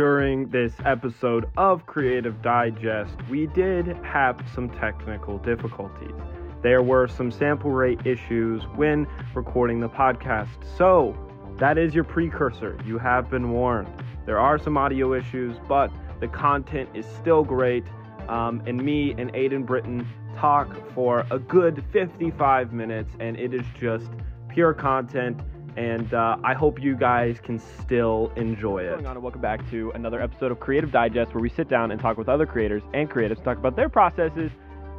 during this episode of Creative Digest, we did have some technical difficulties. There were some sample rate issues when recording the podcast. So, that is your precursor. You have been warned. There are some audio issues, but the content is still great. Um, and me and Aiden Britton talk for a good 55 minutes, and it is just pure content. And uh, I hope you guys can still enjoy it. What's going on, and welcome back to another episode of Creative Digest, where we sit down and talk with other creators and creatives to talk about their processes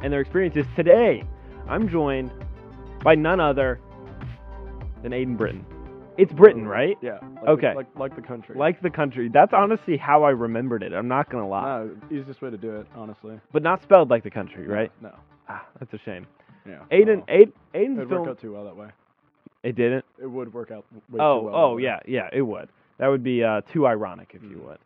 and their experiences. Today, I'm joined by none other than Aiden Britton. It's Britain, right? Yeah. Like Okay. The, like like the country. Like the country. That's honestly how I remembered it. I'm not gonna lie, no, easiest way to do it, honestly. but not spelled like the country, right? No. Ah, that's a shame. Yeah. Aiden, Well, Aiden, Aiden's it'd film. work out too well that way. It didn't. It would work out way Oh, too well. oh yeah, yeah, it would. That would be uh, too ironic if you Mm. would.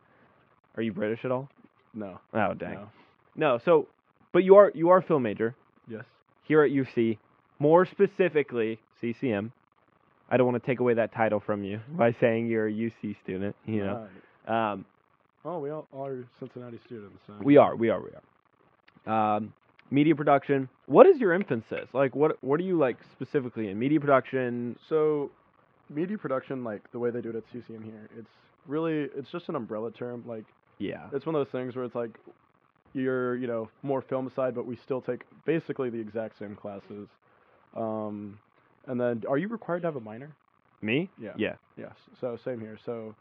Are you British at all? No. Oh dang. No. No. So, but you are you are a film major Yes. here at UC. More specifically, CCM. I don't want to take away that title from you by saying you're a UC student. You know. Right. Um, Oh, we all are Cincinnati students. So. we are. We are. We are. Um, media production. What is your emphasis? Like, what what are you like specifically in media production? So, media production, like the way they do it at CCM here, it's really it's just an umbrella term. Like Yeah. it's one of those things where it's like you're you know more film side, but we still take basically the exact same classes. Um, and then, are you required to have a minor? Me? Yeah. Yeah. Yes. So same here. So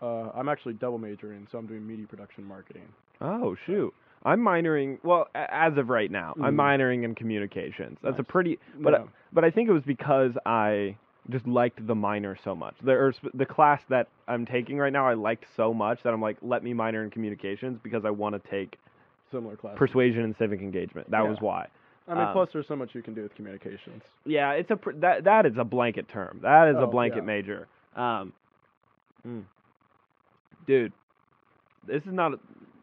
uh, I'm actually double majoring, so I'm doing media production marketing. Oh shoot. I'm minoring. Well, as of right now, I'm Mhm. minoring in communications. That's a pretty. But uh, No. but I think it was because I just liked the minor so much. The or the class that I'm taking right now, I liked so much that I'm like, let me minor in communications because I want to take similar classes. persuasion and civic engagement. That was why. I mean, um, plus there's so much you can do with communications. Yeah, it's a pr- that that is a blanket term. That is a Oh, blanket yeah. major. Um, mm. dude, this is not. A,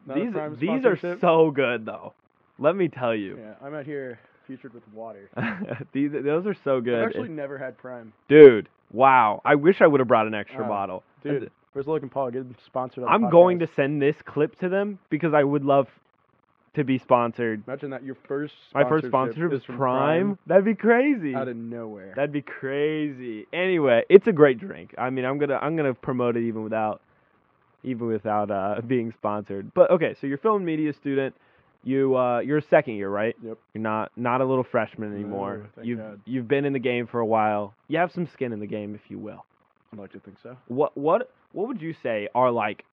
Not these these are so good though. Let me tell you. Yeah, I'm out here featured with water. these those are so good. I've actually never had Prime. Dude, wow. I wish I would have brought an extra Oh, bottle. Dude, where's Logan Paul? Get sponsored. I'm the going to send this clip to them because I would love to be sponsored. Imagine that your first My first sponsorship is from Prime. That'd be crazy. out of nowhere. That'd be crazy. Anyway, it's a great drink. I mean, I'm gonna I'm gonna promote it even without even without uh, being sponsored. But okay, so you're film media student. You uh, you're a second year, right? Yep. You're not not a little freshman No, anymore. thank you've God. you've been in the game for a while. You have some skin in the game, if you will. I'd like to think so. What what what would you say are like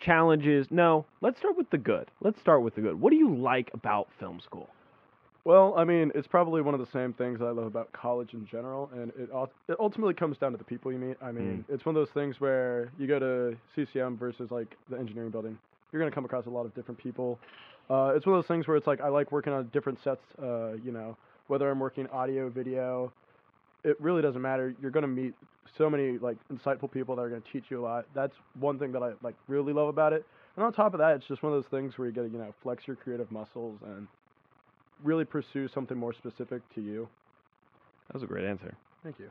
challenges? No, let's start with the good. Let's start with the good. What do you like about film school? Well, I mean, it's probably one of the same things I love about college in general, and it, ul- it ultimately comes down to the people you meet. I mean, Mm. it's one of those things where you go to CCM versus like the engineering building. You're gonna come across a lot of different people. Uh, it's one of those things where it's like I like working on different sets. Uh, you know, whether I'm working audio, video, it really doesn't matter. You're gonna meet so many like insightful people that are gonna teach you a lot. That's one thing that I like really love about it. And on top of that, it's just one of those things where you get to you know flex your creative muscles and really pursue something more specific to you. That was a great answer. Thank you.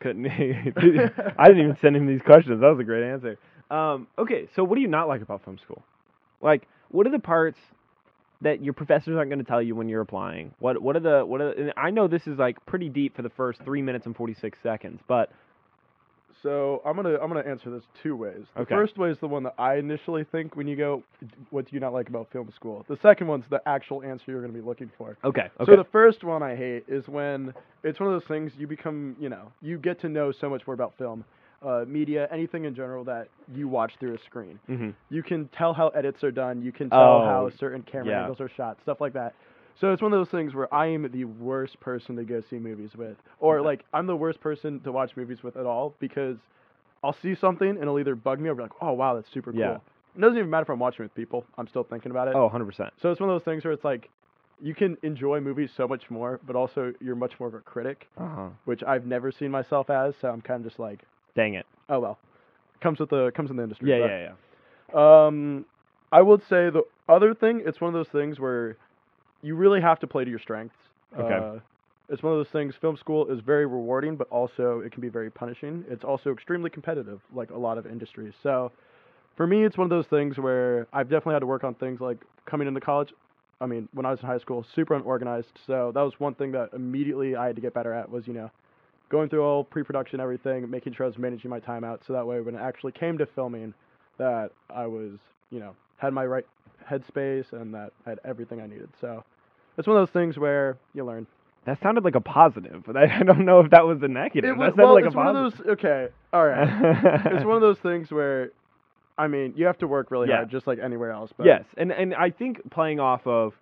Couldn't I didn't even send him these questions. That was a great answer. Um, okay, so what do you not like about film school? Like, what are the parts that your professors aren't going to tell you when you're applying? What what are the what are and I know this is like pretty deep for the first three minutes and forty six seconds, but So I'm gonna I'm gonna answer this two ways. The Okay. first way is the one that I initially think when you go, what do you not like about film school? The second one's the actual answer you're gonna be looking for. okay, okay, So the first one I hate is when it's one of those things you become, you know, you get to know so much more about film, uh, media, anything in general that you watch through a screen. hmm You can tell how edits are done. You can tell Oh, how certain camera yeah. angles are shot, stuff like that. So it's one of those things where I am the worst person to go see movies with, or Okay. like I'm the worst person to watch movies with at all because I'll see something and it'll either bug me or be like, oh wow, that's super Yeah. cool. It doesn't even matter if I'm watching with people. I'm still thinking about it. Oh, 100 percent. So it's one of those things where it's like you can enjoy movies so much more, but also you're much more of a critic, Uh huh. which I've never seen myself as. So I'm kind of just like, Dang it. oh well, comes with the comes in the industry. Yeah, but- yeah, yeah. um, I would say the other thing, it's one of those things where you really have to play to your strengths. Okay. Uh, it's one of those things. Film school is very rewarding, but also it can be very punishing. It's also extremely competitive, like a lot of industries. So, for me, it's one of those things where I've definitely had to work on things like coming into college. I mean, when I was in high school, super unorganized. So that was one thing that immediately I had to get better at was, you know, going through all pre-production, everything, making sure I was managing my time out. So that way, when it actually came to filming, that I was, you know, had my right headspace and that I had everything I needed. So it's one of those things where you learn. That sounded like a positive, but I, I don't know if that was a negative. It that was, sounded well, like it's a one of those. Okay, all right. it's one of those things where, I mean, you have to work really Yeah. hard, just like anywhere else. But Yes, and and I think playing off of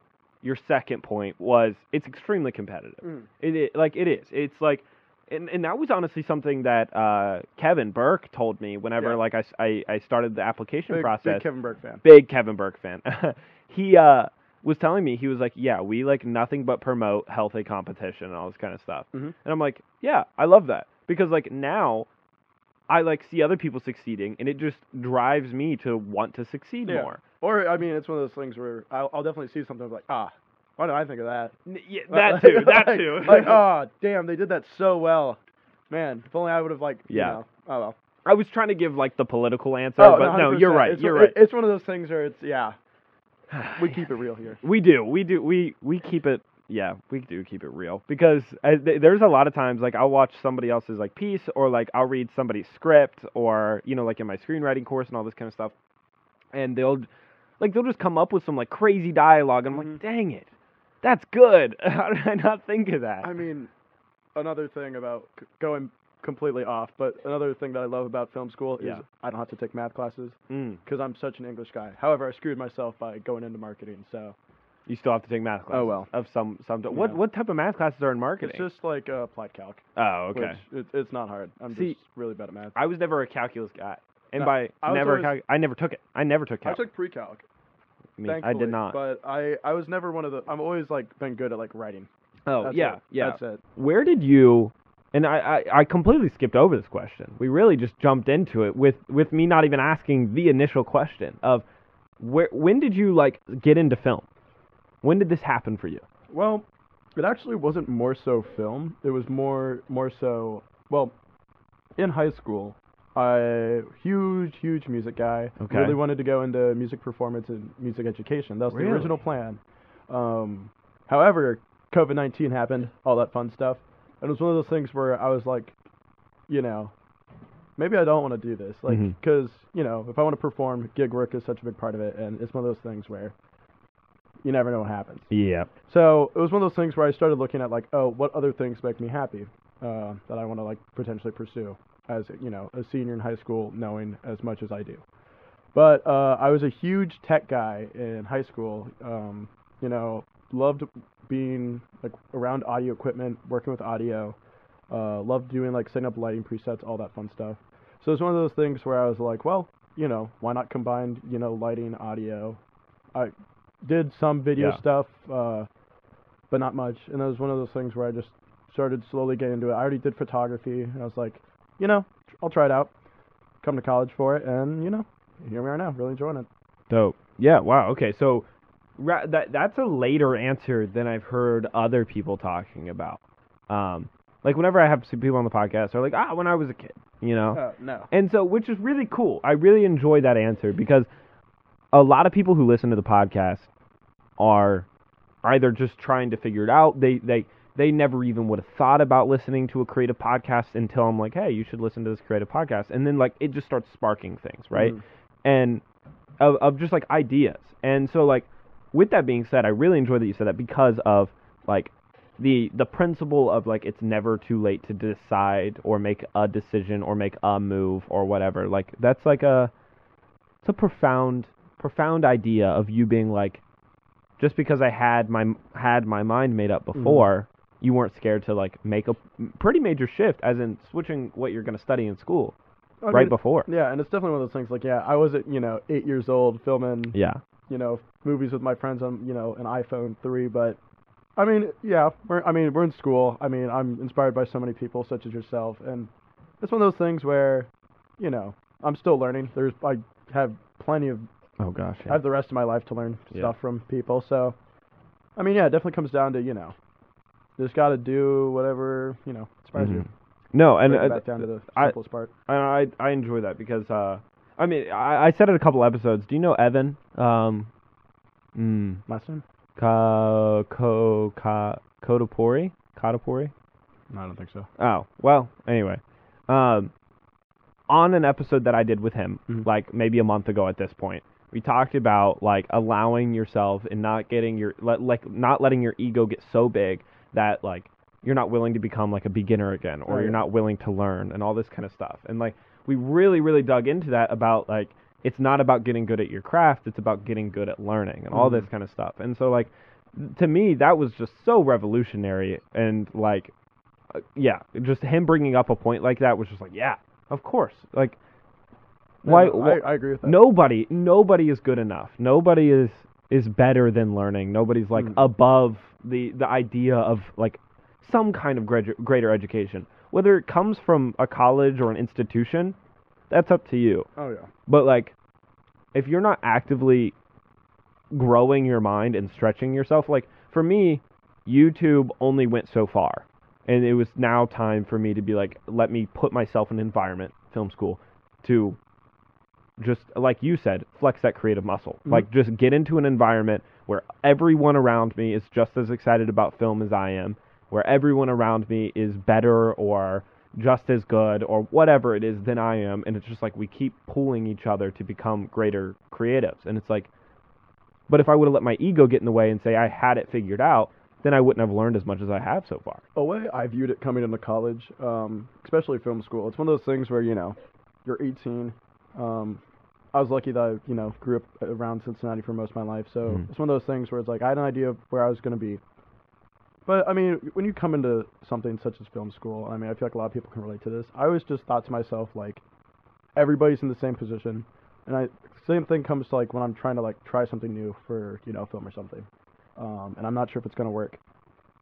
your second point was it's extremely competitive. Mm. It, it like it is. It's like, and and that was honestly something that uh, Kevin Burke told me whenever Yeah. like I started the application big, process. big Kevin Burke fan. big Kevin Burke fan. he uh was telling me he was like, yeah, we like nothing but promote healthy competition and all this kind of stuff. Mhm. And I'm like, yeah, I love that because like now. I like see other people succeeding, and it just drives me to want to succeed Yeah. more. Or I mean, it's one of those things where I'll, I'll definitely see something like, ah, why didn't I think of that? Yeah, that too. That Like- too. like, oh, damn, they did that so well. Man, if only I would have like, you Yeah. know, oh well. I was trying to give like the political answer, Oh, but no, you're right. It's, you're right. It's one of those things where it's yeah, we keep it real here. We do. We do. We we keep it. Yeah, we do keep it real because I, th- there's a lot of times like I'll watch somebody else's like piece or like I'll read somebody's script or you know like in my screenwriting course and all this kind of stuff, and they'll like they'll just come up with some like crazy dialogue and I'm Mhm. like, dang it, that's good. How did I not think of that? I mean, another thing about going completely off, but another thing that I love about film school is Yeah. I don't have to take math classes mm, because I'm such an English guy. However, I screwed myself by going into marketing, so you still have to take math classes. Oh, well. Of some some. What Yeah. what type of math classes are in marketing? it's just like uh, applied calc. oh, okay. Which it, it's not hard. I'm See, just really bad at math. I was never a calculus guy. And No, by I never, always- calc- I never took it. I never took calc. I took pre-calc. I, mean, I did not. But I, I was never one of the. I've always like been good at like writing. oh, That's yeah, it. yeah. That's it. Where did you? And I, I, I completely skipped over this question. We really just jumped into it with, with me not even asking the initial question of where when did you like get into film? When did this happen for you? Well, it actually wasn't more so film. It was more more so. Well, in high school, I huge huge music guy. Okay. Really wanted to go into music performance and music education. That was Really? the original plan. Um, however, COVID nineteen happened, all that fun stuff, it was one of those things where I was like, you know, maybe I don't want to do this, like, because you know, if I want to perform, gig work is such a big part of it, and it's one of those things where you never know what happens. Yeah. So it was one of those things where I started looking at like, oh, what other things make me happy uh, that I want to like potentially pursue as you know a senior in high school, knowing as much as I do. But uh, I was a huge tech guy in high school. Um, you know, loved being like around audio equipment, working with audio. Uh, loved doing like setting up lighting presets, all that fun stuff. So it's one of those things where I was like, well, you know, why not combine you know lighting, audio. I did some video Yeah. stuff, uh, but not much. And it was one of those things where I just started slowly getting into it. I already did photography, and I was like, you know, I'll try it out. Come to college for it, and you know, here we are now, really enjoying it. Dope. Yeah. Wow. Okay. So that that's a later answer than I've heard other people talking about. Um, like whenever I have some people on the podcast, they're like, ah, when I was a kid, you know. Uh, no. And so, which is really cool. I really enjoy that answer because a lot of people who listen to the podcast are either just trying to figure it out. They they they never even would have thought about listening to a creative podcast until I'm like, hey, you should listen to this creative podcast, and then like it just starts sparking things, right? Mhm. And of of just like ideas. And so like with that being said, I really enjoy that you said that because of like the the principle of like it's never too late to decide or make a decision or make a move or whatever. Like that's like a it's a profound profound idea of you being like just because I had my had my mind made up mm-hmm. before, you weren't scared to like make a pretty major shift as in switching what you're going to study in school I right mean, before. Yeah, and it's definitely one of those things. Like, yeah, I was at you know eight years old filming Yeah. You know movies with my friends on you know an iPhone three, but I mean, yeah, we're I mean we're in school. I mean, I'm inspired by so many people such as yourself, and it's one of those things where, you know, I'm still learning. There's I have plenty of Oh gosh. I have the rest of my life to learn Yeah. stuff from people. So, I mean, yeah, it definitely comes down to you know, just got to do whatever you know inspires you. Mhm. No, and uh, back down to the I- part. and I I enjoy that because uh, I mean, I, I said it a couple episodes. Do you know Evan? Um, mm, Last name? Ka Ko Ka Kodapori? Kodapori? No, I don't think so. Oh, well, anyway. Um on an episode that I did with him, Mhm. like maybe a month ago at this point, we talked about like allowing yourself and not getting your like not letting your ego get so big that like you're not willing to become like a beginner again or Oh, you're not willing to learn and all this kind of stuff. And like we really really dug into that about like it's not about getting good at your craft, it's about getting good at learning and all this Mhm. kind of stuff. And so like to me that was just so revolutionary and like uh, yeah, just him bringing up a point like that was just like, yeah, of course. Like, No, why? I, I agree with that. nobody, nobody is good enough. Nobody is is better than learning. Nobody's like Mm. above the the idea of like some kind of greater greater education, whether it comes from a college or an institution. That's up to you. Oh yeah. But like, if you're not actively growing your mind and stretching yourself, like for me, YouTube only went so far, and it was now time for me to be like, let me put myself in an environment, film school, to just like you said, flex that creative muscle. Mhm. Like just get into an environment where everyone around me is just as excited about film as I am, where everyone around me is better or just as good or whatever it is than I am, and it's just like we keep pulling each other to become greater creatives. And it's like, but if I would have let my ego get in the way and say I had it figured out, then I wouldn't have learned as much as I have so far. a way I viewed it coming into college, um, especially film school, it's one of those things where you know, you're 18. Um, I was lucky that I, you know, grew up around Cincinnati for most of my life, so Mhm. it's one of those things where it's like I had an idea of where I was going to be. But I mean, when you come into something such as film school, I mean, I feel like a lot of people can relate to this. I always just thought to myself like, everybody's in the same position, and I same thing comes to like when I'm trying to like try something new for you know film or something, um, and I'm not sure if it's going to work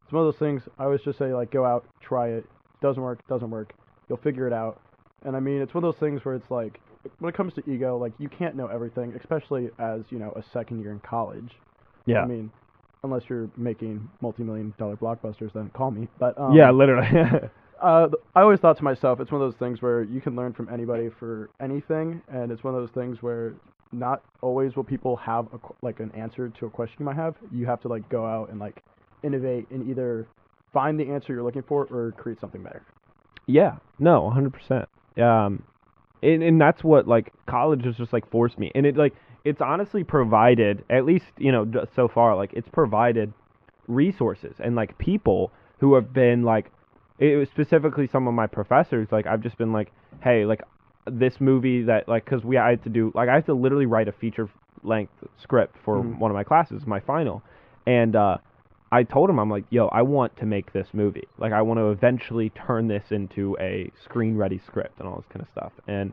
it's one of those things I always just say like go out, try it. Doesn't work, doesn't work. You'll figure it out. And I mean, it's one of those things where it's like when it comes to ego, like you can't know everything, especially as you know a second year in college. Yeah. I mean, unless you're making multi-million dollar blockbusters, then call me. But um, yeah, literally. uh, I always thought to myself, it's one of those things where you can learn from anybody for anything, and it's one of those things where not always will people have a, like an answer to a question you might have. You have to like go out and like innovate and either find the answer you're looking for or create something better. Yeah, no, hundred percent. Um, and and that's what like college has just like forced me, and it like it's honestly provided at least you know so far like it's provided resources and like people who have been like it was specifically some of my professors like I've just been like hey like this movie that like because we I had to do like I had to literally write a feature length script for Mhm. one of my classes my final and uh I told him I'm like, yo, I want to make this movie. Like I want to eventually turn this into a screen ready script and all this kind of stuff. And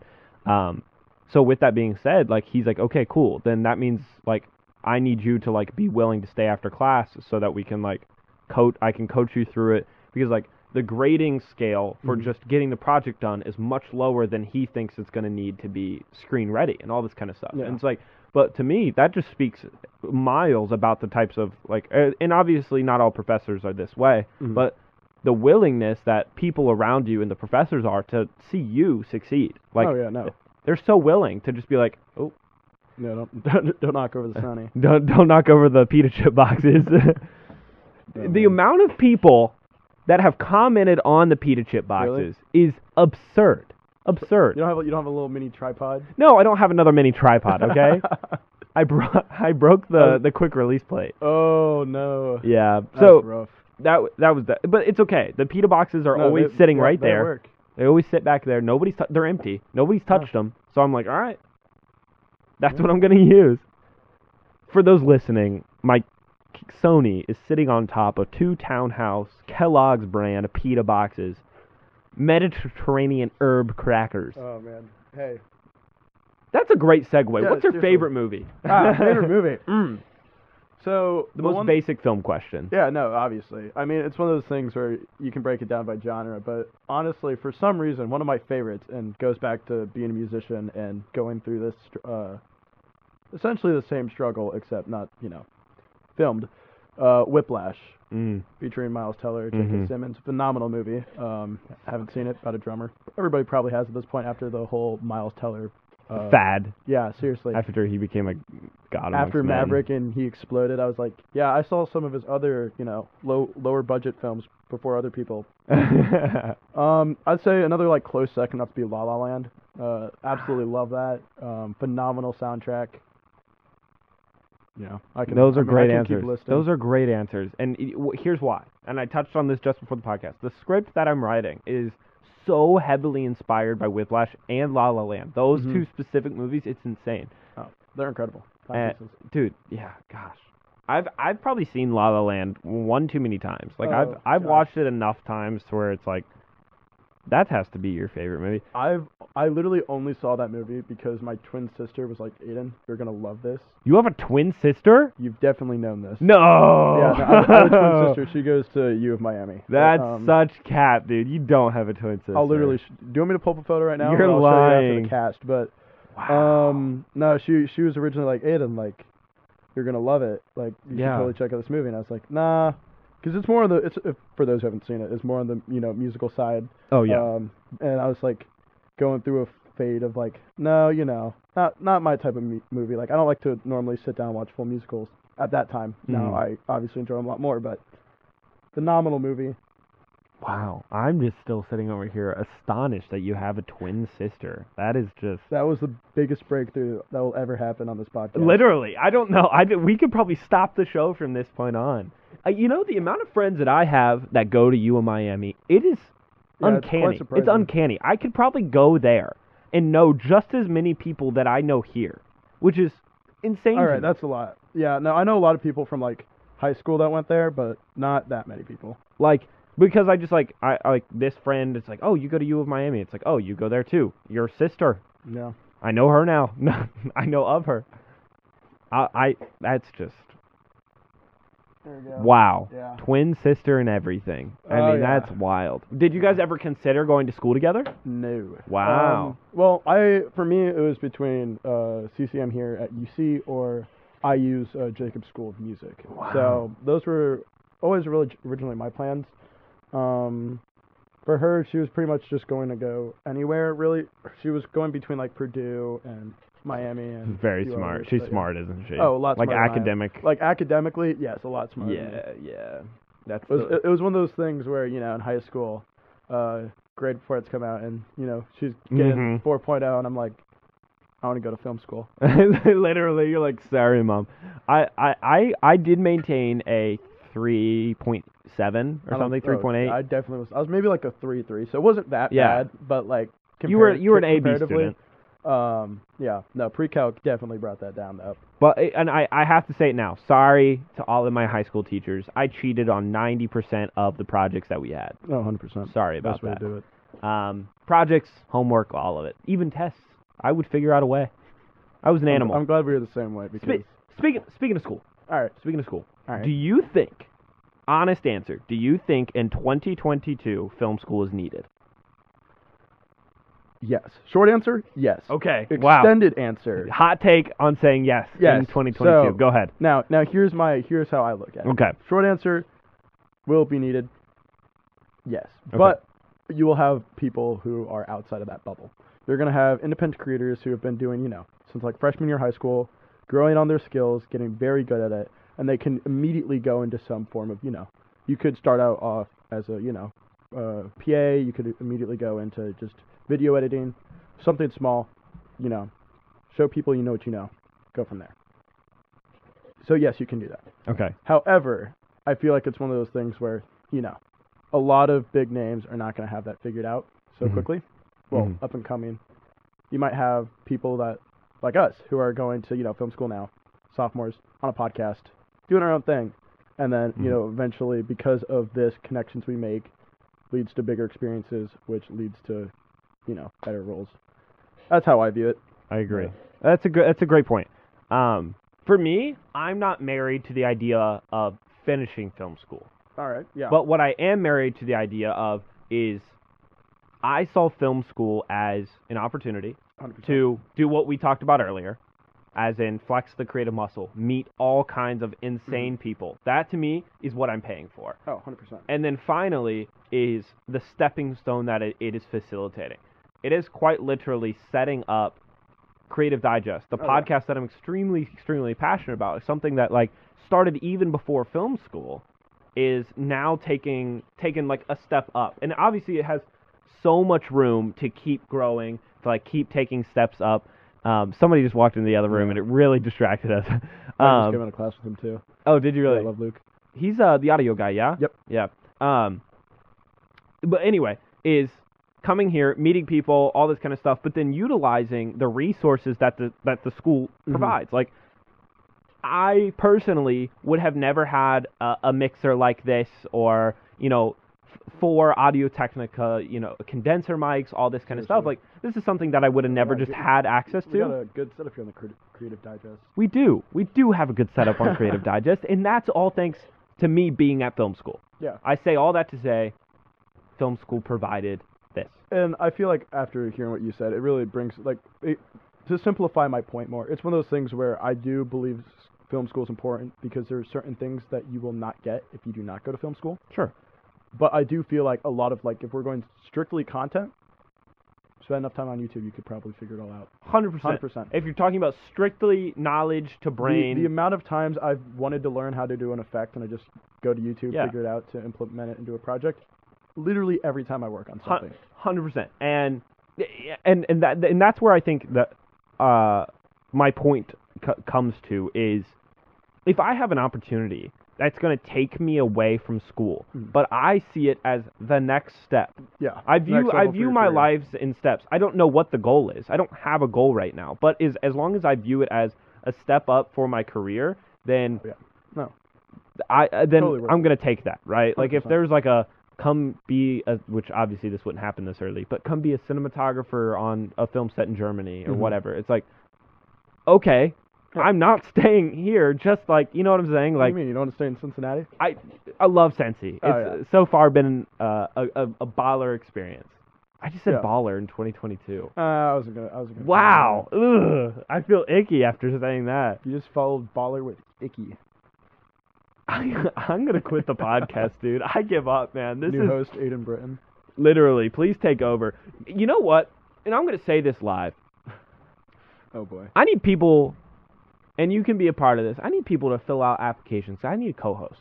um so with that being said, like he's like, okay, cool. Then that means like I need you to like be willing to stay after class so that we can like coach I can coach you through it because like the grading scale for Mhm. just getting the project done is much lower than he thinks it's going to need to be screen ready and all this kind of stuff. Yeah. And it's like but to me that just speaks miles about the types of like and obviously not all professors are this way Mhm. but the willingness that people around you and the professors are to see you succeed like oh yeah, no, they're so willing to just be like oh no, don't don't, don't knock over the sunny. don't don't knock over the pita chip boxes the man. amount of people that have commented on the pita chip Really? boxes is absurd absurd You don't have a, you don't have a little mini tripod. no i don't have another mini tripod okay i bro- i broke the Oh. the quick release plate oh no. yeah That's so rough. that that was that but it's okay the pita boxes are No, always they- sitting they- right they there Work. They always sit back there. Nobody's tou- they're empty. Nobody's touched them. So I'm like, all right, that's Yeah. what I'm gonna use. For those listening, my Sony is sitting on top of two Townhouse Kellogg's brand pita boxes, Mediterranean herb crackers. Oh man. Hey. That's a great segue. Yeah, What's your seriously. favorite movie? Ah, favorite movie. Mm, So the most one, basic film question. Yeah, no, obviously. I mean, it's one of those things where you can break it down by genre, but honestly, for some reason, one of my favorites, and goes back to being a musician and going through this, uh, essentially the same struggle, except not, you know, filmed. Uh, Whiplash, Mm, featuring Miles Teller, J.K. Mhm. Simmons, phenomenal movie. Um, haven't seen it, about a drummer. Everybody probably has at this point after the whole Miles Teller uh, Fad Yeah, seriously. after he became a god. After men. Maverick and he exploded, I was like, yeah, I saw some of his other, you know, low lower budget films before other people. Um, I'd say another like close second up to be La La Land. Uh, absolutely love that. Um, phenomenal soundtrack. Yeah, I can. Those I are mean, great answers. Those are great answers. And here's why. And I touched on this just before the podcast. The script that I'm writing is so heavily inspired by Whiplash and La La Land. Those Mhm. two specific movies, it's insane. Oh, they're incredible. Uh, Dude, yeah, gosh. I've I've probably seen La La Land one too many times. Like I've Oh, I've gosh. watched it enough times to where it's like that has to be your favorite movie. I've I literally only saw that movie because my twin sister was like, Aiden, you're gonna love this. You have a twin sister? You've definitely known this. No. Yeah, no, I, I have a twin sister. She goes to U of Miami. But, That's um, such cat, dude. You don't have a twin sister. I'll literally. Sh- do you want me to pull up a photo right now? You're I'll show you lying. the cast, but Wow. um, no, she she was originally like Aiden, like you're gonna love it. Like you Yeah. should totally check out this movie. And I was like, nah, because it's more on the it's if, for those who haven't seen it, it's more on the you know musical side. oh yeah. Um, and I was like going through a fade of like, no, you know, not not my type of mu- movie. Like I don't like to normally sit down and watch full musicals at that time. Now Mhm. I obviously enjoy them a lot more, but phenomenal movie. Wow, I'm just still sitting over here astonished that you have a twin sister. That is just That was the biggest breakthrough that will ever happen on this podcast. literally. I don't know. I we could probably stop the show from this point on. Uh, you know the amount of friends that I have that go to U of Miami. It is Yeah, uncanny. It's, surprising. uncanny. I could probably go there and know just as many people that I know here, which is insane. All right, that's a lot. Yeah, no, I know a lot of people from like high school that went there, but not that many people. like because I just like I, I like this friend. It's like oh you go to U of Miami. It's like oh you go there too. Your sister. Yeah. I know her now. I know of her. I, I that's just Wow. Yeah. Twin sister and everything. I Oh, mean yeah. that's wild. Did you guys ever consider going to school together? No. Wow. Um, well, I for me it was between uh, CCM here at UC or IU uh, Jacobs School of Music. Wow. So those were always really originally my plans. Um, for her, she was pretty much just going to go anywhere. Really, she was going between like Purdue and Miami and Very smart. She's but yeah. smart, isn't she? Oh, a lot like smarter than I am. academic. Like academically, yes, a lot smarter. yeah, yeah. That's It was, the- it, was one of those things where you know in high school, uh, grade reports come out and you know she's getting Mhm. 4.0 and I'm like, I want to go to film school. Literally, you're like, sorry, mom. I, I, I, I did maintain a three point seven or don't- something, 3.8. I definitely was. I was maybe like a three three, so it wasn't that Yeah. bad. But like You were you were an AB student, Um, yeah, no, pre-calc definitely brought that down though. but and I, I have to say it now. Sorry to all of my high school teachers. I cheated on ninety percent of the projects that we had. Oh, 100 percent. Sorry about Best way that. to do it. Um, projects, homework, all of it, even tests. I would figure out a way. I was an I'm- animal. I'm, glad we were the same way because. Speaking speaking of school, all right, speaking of school, all right. do you think, honest answer, do you think in 2022 film school is needed? Yes. Short answer, yes. Okay. Wow. Extended answer. Hot take on saying yes, Yes, in 2022. so- Go ahead. Now, now here's my here's how I look at it. Okay. Short answer, will it be needed? Yes. Okay. But you will have people who are outside of that bubble. You're going to have independent creators who have been doing, you know, since like freshman year of high school, growing on their skills, getting very good at it, and they can immediately go into some form of, you know, you could start out off as a, you know, uh, PA, you could immediately go into just video editing, something small, you know, show people you know what you know, go from there. So yes, you can do that. Okay. However, I feel like it's one of those things where, you know, a lot of big names are not going to have that figured out so Mhm. quickly. Well, Mhm. up and coming. You might have people that, like us, who are going to, you know, film school now, sophomores, on a podcast, doing our own thing. And then, Mhm. you know, eventually, because of this, connections we make leads to bigger experiences, which leads to, you know, better roles. That's how I view it. I agree. That's a good. That's a great point. Um, for me, I'm not married to the idea of finishing film school. All right. Yeah. But what I am married to the idea of is I saw film school as an opportunity 100%. to do what we talked about earlier, as in flex the creative muscle, meet all kinds of insane people. That to me is what I'm paying for. Oh, 100%. And then finally is the stepping stone that it, it is facilitating. It is quite literally setting up Creative Digest, the Oh, yeah. podcast that I'm extremely, extremely passionate about. It's something that like started even before film school, is now taking taking like a step up, and obviously it has so much room to keep growing, to like keep taking steps up. Um, somebody just walked into the other room Yeah. and it really distracted us. I just um, going to class with him too. oh, did you Yeah, really? I love Luke. He's uh the audio guy, yeah. Yep. Yeah. Um. But anyway, is coming here, meeting people, all this kind of stuff, but then utilizing the resources that the that the school Mhm. provides. Like, I personally would have never had a, a mixer like this, or you know, f- four Audio Technica, you know, condenser mics, all this kind of stuff. Like, this is something that I would have never Yeah, just good- had access to. We got a good setup here on the creative Digest. We do. We do have a good setup on Creative Digest, and that's all thanks to me being at film school. Yeah. I say all that to say, film school provided this. And I feel like after hearing what you said, it really brings like it, to simplify my point more. It's one of those things where I do believe film school is important because there are certain things that you will not get if you do not go to film school. Sure. But I do feel like a lot of like if we're going strictly content, spend enough time on YouTube, you could probably figure it all out. Hundred percent. percent. If you're talking about strictly knowledge to brain, The, the amount of times I've wanted to learn how to do an effect and I just go to YouTube, Yeah. figure it out to implement it into a project. Literally every time I work on something. hundred percent, and and and that and that's where I think that uh, my point c- comes to is if I have an opportunity that's going to take me away from school, Mhm. but I see it as the next step. Yeah. I view I view my career. lives in steps. I don't know what the goal is. I don't have a goal right now. But is as long as I view it as a step up for my career, then Yeah. No. I uh, then totally I'm gonna take that right. Like if there's like a come be a which obviously this wouldn't happen this early, but come be a cinematographer on a film set in Germany or Mhm. whatever. It's like okay. I'm not staying here. Just like you know what I'm saying. What do Like you mean you don't want to stay in Cincinnati? I I love Cincy. It's Oh, yeah. so far been uh, a, a a baller experience. I just said Yeah. baller in 2022. Uh, I wasn't gonna. I wasn't gonna. Wow. Ugh. I feel icky after saying that. You just followed baller with icky. I, I'm gonna quit the podcast, dude. I give up, man. This New is host Aiden Britton. literally. Please take over. You know what? And I'm gonna say this live. Oh boy. I need people, and you can be a part of this. I need people to fill out applications. I need a co-host.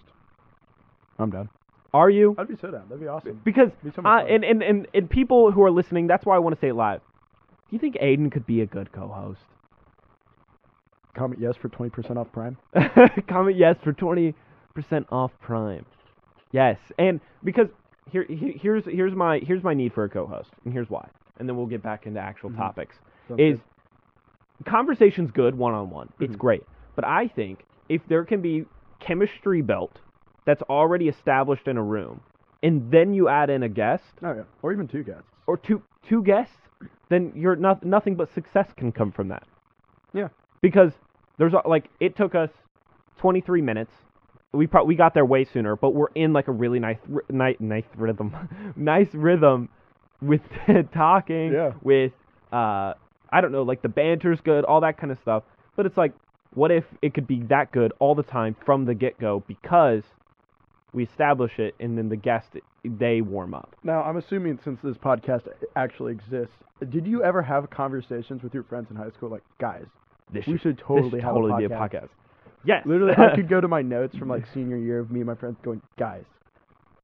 I'm done. Are you? I'd be so down. That'd be awesome. Because Be so uh, and, and, and, and people who are listening, that's why I want to say it live. Do you think Aiden could be a good co-host? Comment yes for 20% off Prime. Comment yes for twenty percent off Prime. Yes, and because here, he- here's here's my here's my need for a co-host, and here's why, and then we'll get back into actual Mhm. topics. Sounds Is good. conversation's good one on one. It's Mhm. great, but I think if there can be chemistry built that's already established in a room, and then you add in a guest Oh yeah. Or even two guests. or two two guests, then you're not nothing but success can come from that. Yeah. Because there's like it took us 23 minutes. We pro- we got there way sooner, but we're in like a really nice ri- nice nice rhythm, nice rhythm with talking. Yeah. With uh, I don't know, like the banter's good, all that kind of stuff. But it's like, what if it could be that good all the time from the get go because we establish it and then the guest they warm up. Now I'm assuming since this podcast actually exists, did you ever have conversations with your friends in high school like, guys, This we should- should this totally should have totally a be a podcast. Yes. Literally, I could go to my notes from like senior year of me and my friends going, guys,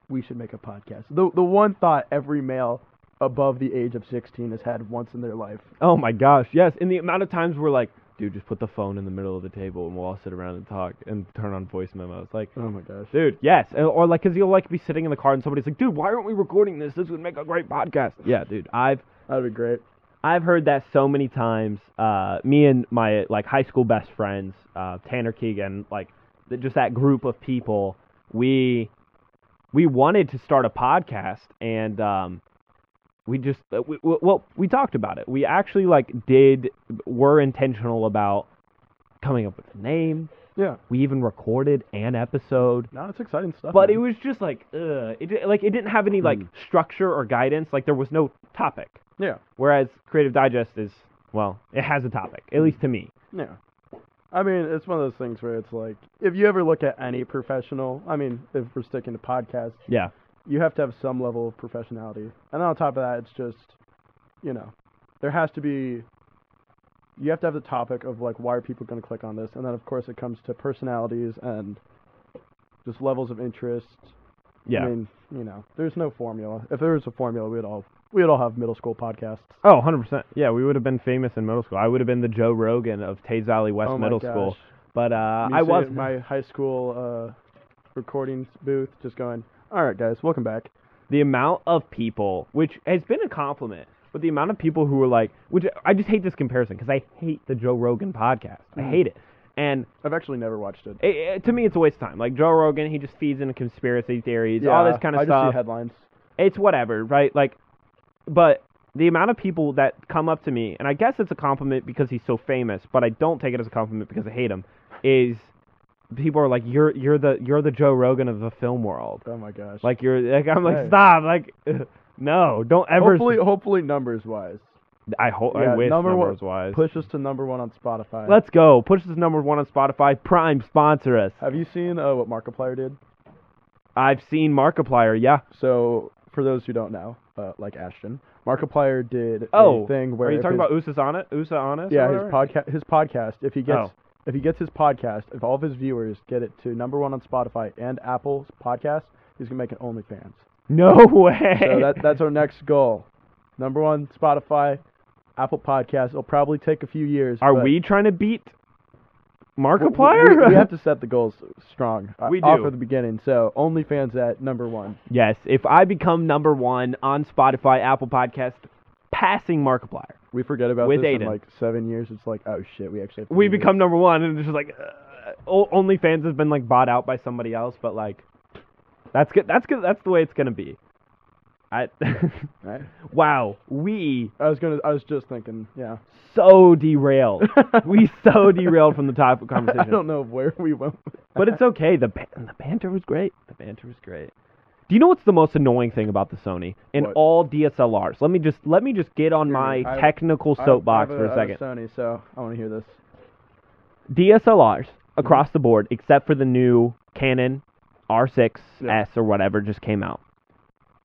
we should make a podcast. The the one thought every male above the age of 16 has had once in their life. Oh my gosh, yes. And the amount of times we're like, dude, just put the phone in the middle of the table and we'll all sit around and talk and turn on voice memos. Like, Oh my gosh. dude, yes. Or like, cause you'll like be sitting in the car and somebody's like, dude, why aren't we recording this? This would make a great podcast. Yeah, dude. I've That'd be great. I've heard that so many times. Uh, me and my like high school best friends, uh, Tanner Keegan, like th- just that group of people. We we wanted to start a podcast, and um, we just uh, we, we- well we talked about it. We actually like did were intentional about coming up with a name. Yeah. We even recorded an episode. No, it's exciting stuff. But man. it was just like, ugh. It like it didn't have any like Hmm. structure or guidance. Like there was no topic. Yeah. Whereas Creative Digest is, well, it has a topic, at least to me. Yeah. I mean, it's one of those things where it's like, if you ever look at any professional, I mean, if we're sticking to podcasts, Yeah. you have to have some level of professionality. And on top of that, it's just, you know, there has to be you have to have the topic of like why are people going to click on this, and then of course it comes to personalities and just levels of interest. Yeah. I mean, you know, there's no formula. If there was a formula, we'd all we'd all have middle school podcasts. oh, 100%. Yeah, we would have been famous in middle school. I would have been the Joe Rogan of Teays Valley West oh my Middle gosh. School. But uh, I was my high school uh, recording booth, just going, "All right, guys, welcome back." the amount of people, which has been a compliment, but the amount of people who are like, which I just hate this comparison because I hate the Joe Rogan podcast. I Mhm. hate it. And I've actually never watched it. it, it- to me, it's a waste of time. Like Joe Rogan, he just feeds into conspiracy theories, all this kind of I stuff. just see headlines. it's whatever, right? Like, but the amount of people that come up to me, and I guess it's a compliment because he's so famous, but I don't take it as a compliment because I hate him. Is people are like, you're you're the you're the Joe Rogan of the film world. Oh my gosh. Like you're like I'm like Hey. stop like. No, don't ever. hopefully, hopefully numbers wise, I hope Yeah, I wish number one- numbers wise. push us to number one on Spotify. Let's go. Push this number one on Spotify. Prime sponsor us. Have you seen uh, what Markiplier did? I've seen Markiplier. Yeah. So, for those who don't know, uh, like Ashton, Markiplier did Oh, a thing where Are you talking his, about Usa's on it? Usa on it? yeah his podcast his podcast if he gets Oh. if he gets his podcast if all of his viewers get it to number one on Spotify and Apple's podcast he's gonna make an OnlyFans. No way. So that that's our next goal. Number one Spotify, Apple Podcast. It'll probably take a few years. Are but we trying to beat we- Markiplier? We, we have to set the goals strong. uh, We off do. at the beginning. So OnlyFans at number one. yes. If I become number one on Spotify, Apple Podcast, passing Markiplier, We forget about With this Aiden. in like seven years. It's like oh shit, we actually have to we do this. become number one, and it's just like uh, OnlyFans has been like bought out by somebody else, but like that's good. That's good. That's the way it's gonna be. I Right? wow, we I was gonna. I was just thinking. Yeah. so derailed. we so derailed from the topic of I conversation. I don't know where we went. with But it's okay. The the banter was great. The banter was great. Do you know what's the most annoying thing about the Sony in What? all DSLRs? Let me just let me just get on my. I- technical I- soapbox I have for a I have second. Sony, so I want to hear this. DSLRs across mm-hmm. the board, except for the new Canon R6s Yeah. or whatever just came out.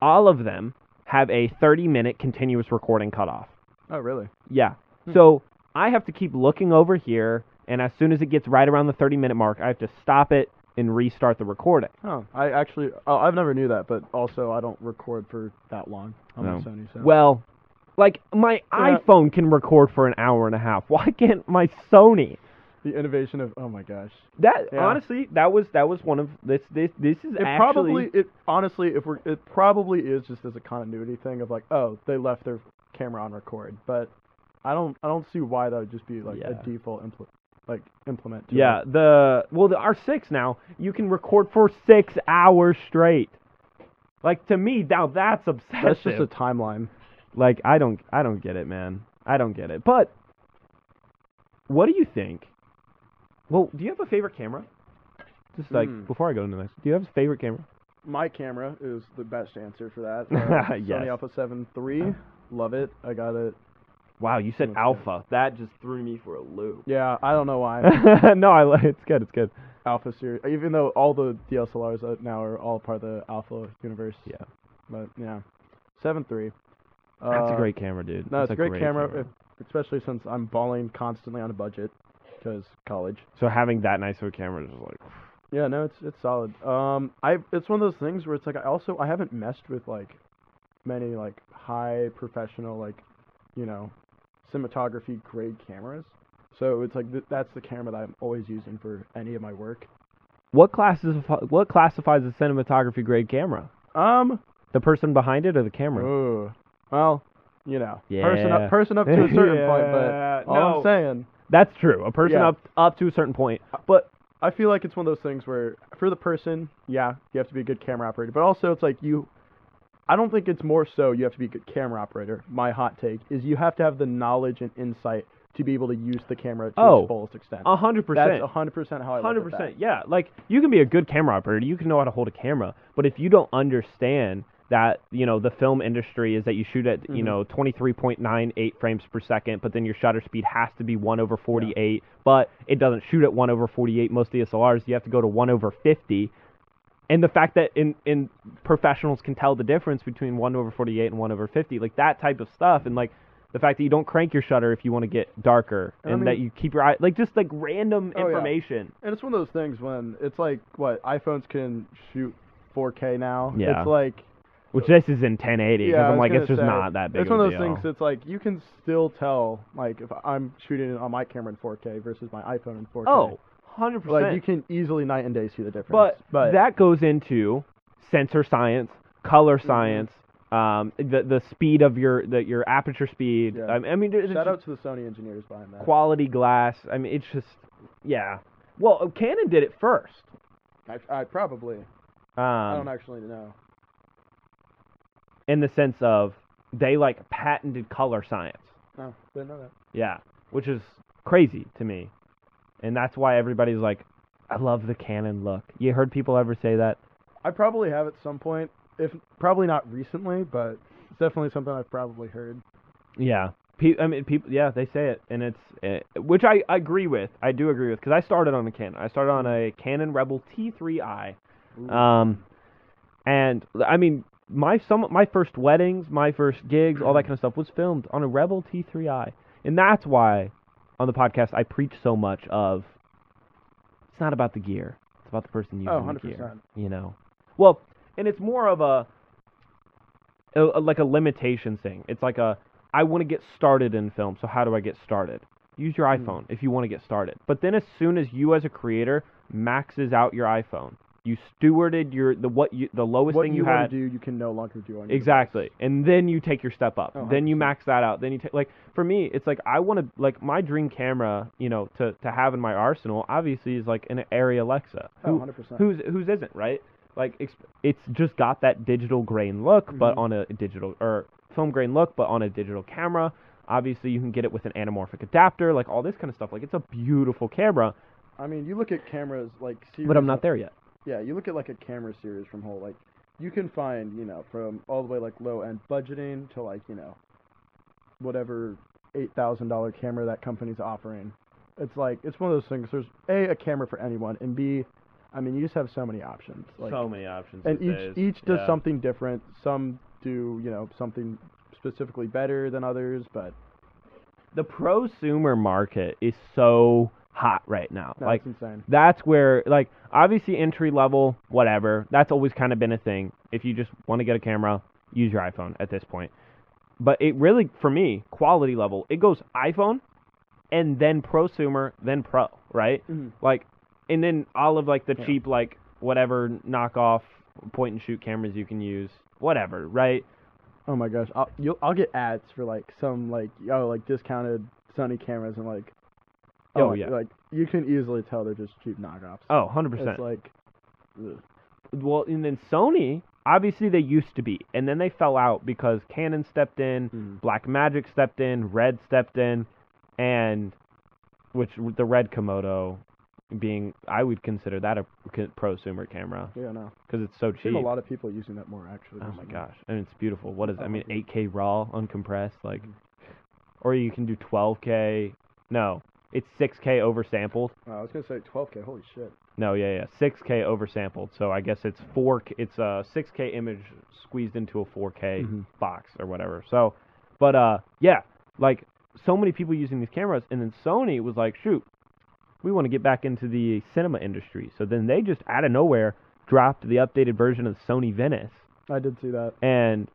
All of them have a 30 minute continuous recording cutoff. Oh really? Yeah. Hmm. So I have to keep looking over here, and as soon as it gets right around the 30 minute mark, I have to stop it and restart the recording. Oh, I actually. Oh, I've never knew that, but also I don't record for that long on No. my Sony. So. Well, like my Yeah. iPhone can record for an hour and a half. Why can't my Sony? The innovation of oh my gosh. That Yeah. honestly, that was that was one of this this this is It actually probably it honestly if we're it probably is just as a continuity thing of like oh they left their camera on record, but I don't I don't see why that would just be like Yeah. a default impl- like implement. To yeah it. the well the R6 now you can record for six hours straight. Like to me now that's obsessive. that's just a timeline. like I don't I don't get it, man. I don't get it. But what do you think? Well, do you have a favorite camera? Just like Hmm. before I go into this, do you have a favorite camera? My camera is the best answer for that. Uh, Yes. Sony Alpha 7 III, love it. I got it. Wow, you said alpha. That just threw me for a loop. Yeah, I don't know why. no, I it's good. It's good. Alpha series, even though all the DSLRs uh, now are all part of the Alpha universe. Yeah. But yeah, seven three. That's a Uh, great camera, dude. No, That's it's a great, camera, If, especially since I'm balling constantly on a budget because college. so having that nice of a camera is just like, Yeah, no, it's it's solid. Um, I it's one of those things where it's like I also I haven't messed with like many like high professional like you know cinematography grade cameras. So it's like th- that's the camera that I'm always using for any of my work. what classes what classifies a cinematography grade camera? Um, The person behind it or the camera? ooh, well, you know, person Yeah. up person up to a certain point, Yeah, but all no. I'm saying, That's true. A person Yeah. up up to a certain point, but I feel like it's one of those things where for the person, yeah, you have to be a good camera operator, but also it's like you I don't think it's more so you have to be a good camera operator. My hot take is you have to have the knowledge and insight to be able to use the camera to Oh, its fullest extent. a hundred That's percent. a hundred percent how I Hundred look at percent, yeah. Like you can be a good camera operator, you can know how to hold a camera, but if you don't understand that you know the film industry is that you shoot at you Mhm. know twenty three point nine eight frames per second, but then your shutter speed has to be one over forty eight, but it doesn't shoot at one over forty eight. Most DSLRs you have to go to one over fifty. And the fact that in, in professionals can tell the difference between one over forty eight and one over fifty, like that type of stuff, and like the fact that you don't crank your shutter if you want to get darker, And I and that you keep your eye like just like random Oh, yeah. information. And it's one of those things when it's like what iPhones can shoot 4K now. Yeah. It's like Which this is in 1080 because yeah, I I'm like it's just say, not that big It's one of those deal. things that's like you can still tell like if I'm shooting it on my camera in 4K versus my iPhone in 4K. oh, 100 percent. like you can easily night and day see the difference. But, but that goes into sensor science, color Mm-hmm. science, um, the the speed of your the, your aperture speed. Yeah. I, I mean, it's shout just out to the Sony engineers behind that. quality glass. I mean, it's just yeah. Well, Canon did it first. I, I probably I Um, don't actually know. In the sense of they like patented color science. No, didn't know that. Yeah, which is crazy to me, and that's why everybody's like, I love the Canon look. You heard people ever say that? I probably have at some point, if probably not recently, but it's definitely something I've probably heard. Yeah. Pe- I mean, people. Yeah, they say it, and it's uh, which I, I agree with. I do agree with because I started on a Canon. I started on a Canon Rebel T3i. Um, and I mean, my some my first weddings, my first gigs, all that kind of stuff was filmed on a Rebel T3i, and that's why on the podcast I preach so much of. It's not about the gear; it's about the person using Oh, the 100%. gear. You know, well, and it's more of a, a, a- like a limitation thing. It's like a I want to get started in film, so how do I get started? Use your Hmm. iPhone if you want to get started. But then as soon as you as a creator maxes out your iPhone, you stewarded your the what you the lowest what thing you, you, had to do, you can no longer do on your exactly, and then you take your step up. Oh, then you 100%. max that out. Then you take like for me, it's like I want to like my dream camera, you know, to to have in my arsenal. Obviously, is like an Arri Alexa. Oh, Who- 100%. whose whose isn't right? Like it's, just got that digital grain look, but Mhm. on a digital or film grain look, but on a digital camera. Obviously, you can get it with an anamorphic adapter, like all this kind of stuff. Like it's a beautiful camera, I mean, you look at cameras like. But I'm not there yet. Yeah, you look at like a camera series from whole like, you can find you know from all the way like low end budgeting to like you know, whatever eight thousand dollar camera that company's offering. It's like it's one of those things. There's a a camera for anyone, and b, I mean you just have so many options. Like, so many options. and each each does something different. Some do you know something specifically better than others, but The prosumer market is so hot right now. no, like insane. that's where like obviously entry level whatever that's always kind of been a thing if you just want to get a camera use your iphone at this point but it really for me quality level it goes iphone and then prosumer then pro right Mhm. like and then all of like the Yeah. cheap like whatever knockoff point and shoot cameras you can use whatever right Oh my gosh, I'll you'll, I'll get ads for like some like oh like discounted Sony cameras and like Oh, my- yeah. like you can easily tell they're just cheap knockoffs. oh 100% It's like ugh. well and then sony obviously they used to be and then they fell out because canon stepped in Mhm. Blackmagic stepped in, Red stepped in, and which the Red Komodo being, I would consider that a prosumer camera yeah no. because it's so I've cheap. a lot of people using that more actually. Oh my gosh, and it's beautiful. What is? it? I Oh, mean, 8K raw, uncompressed, like, Mhm. or you can do 12K. No, it's 6K oversampled. Oh, I was gonna say 12k. Holy shit. No, yeah, yeah, 6K oversampled. So I guess it's four. It's a 6K image squeezed into a 4K Mhm. box or whatever. So, but uh, yeah, like so many people using these cameras, and then Sony was like, shoot, we want to get back into the cinema industry. So then they just out of nowhere dropped the updated version of Sony Venice, I did see that. and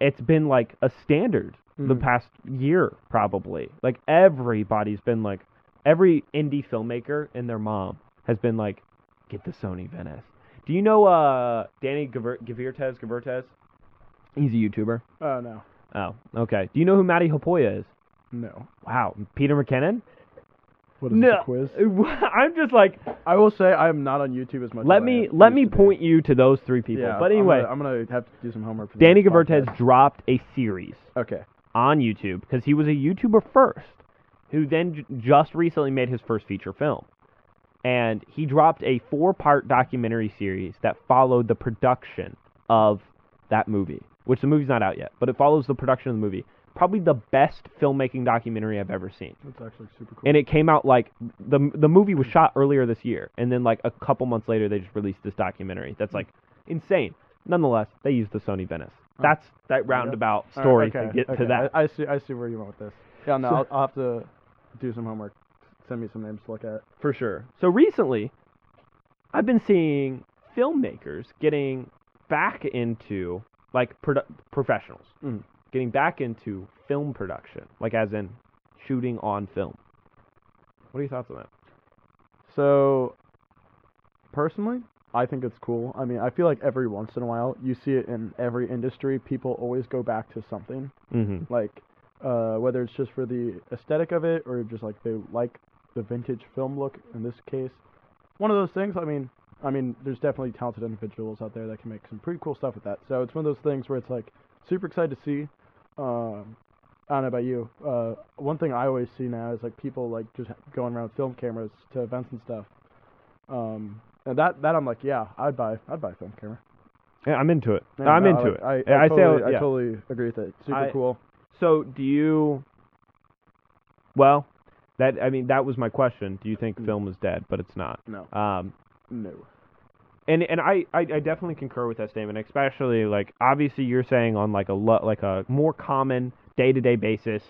it's been like a standard the Mhm. past year probably. Like everybody's been like, every indie filmmaker and their mom has been like, get the Sony Venice. Do you know uh Danny Gevirtz? Gevirtz? He's a YouTuber. Oh no, Oh, okay. Do you know who Matti Haapoja is? no. Wow, Peter McKinnon? What is No. this, quiz? I'm just like, I will say I am not on YouTube as much. let as me let me be. point you to those three people. Yeah, but I'm anyway, gonna, I'm gonna have to do some homework. For Danny Gevirtz podcast. dropped a series Okay. On YouTube because he was a YouTuber first, who then j- just recently made his first feature film. And he dropped a four part documentary series that followed the production of that movie, which the movie's not out yet, but it follows the production of the movie. Probably the best filmmaking documentary I've ever seen. That's actually super cool. And it came out like the the movie was shot earlier this year, and then like a couple months later they just released this documentary. That's like insane. Nonetheless, they use the Sony Venice. Oh. That's that roundabout All right, story okay, to get okay. to that. I, I see. I see where you went with this. Yeah, no, So- I'll, I'll have to do some homework. Send me some names to look at. For sure. So recently, I've been seeing filmmakers getting back into like produ- professionals, Mhm. getting back into film production, like as in shooting on film. What are your thoughts on that? So, personally, I think it's cool. I mean, I feel like every once in a while, you see it in every industry. People always go back to something, Mm-hmm. like uh, whether it's just for the aesthetic of it or just like they like the vintage film look. In this case, one of those things. I mean, I mean, there's definitely talented individuals out there that can make some pretty cool stuff with that. So it's one of those things where it's like super excited to see. Um, I don't know about you. Uh, one thing I always see now is like people like just going around with film cameras to events and stuff. Um, and that that I'm like, yeah, I'd buy I'd buy a film camera. Yeah, I'm into it. I'm no, into I, it. I, I, I say, totally, I yeah. totally agree with it. Super I- cool. So, do you? Well, that I mean, that was my question. Do you think Mm. film is dead? But it's not. No, Um, no. and and I, I, I definitely concur with that statement, especially like obviously you're saying on like a lo- like a more common day to day basis,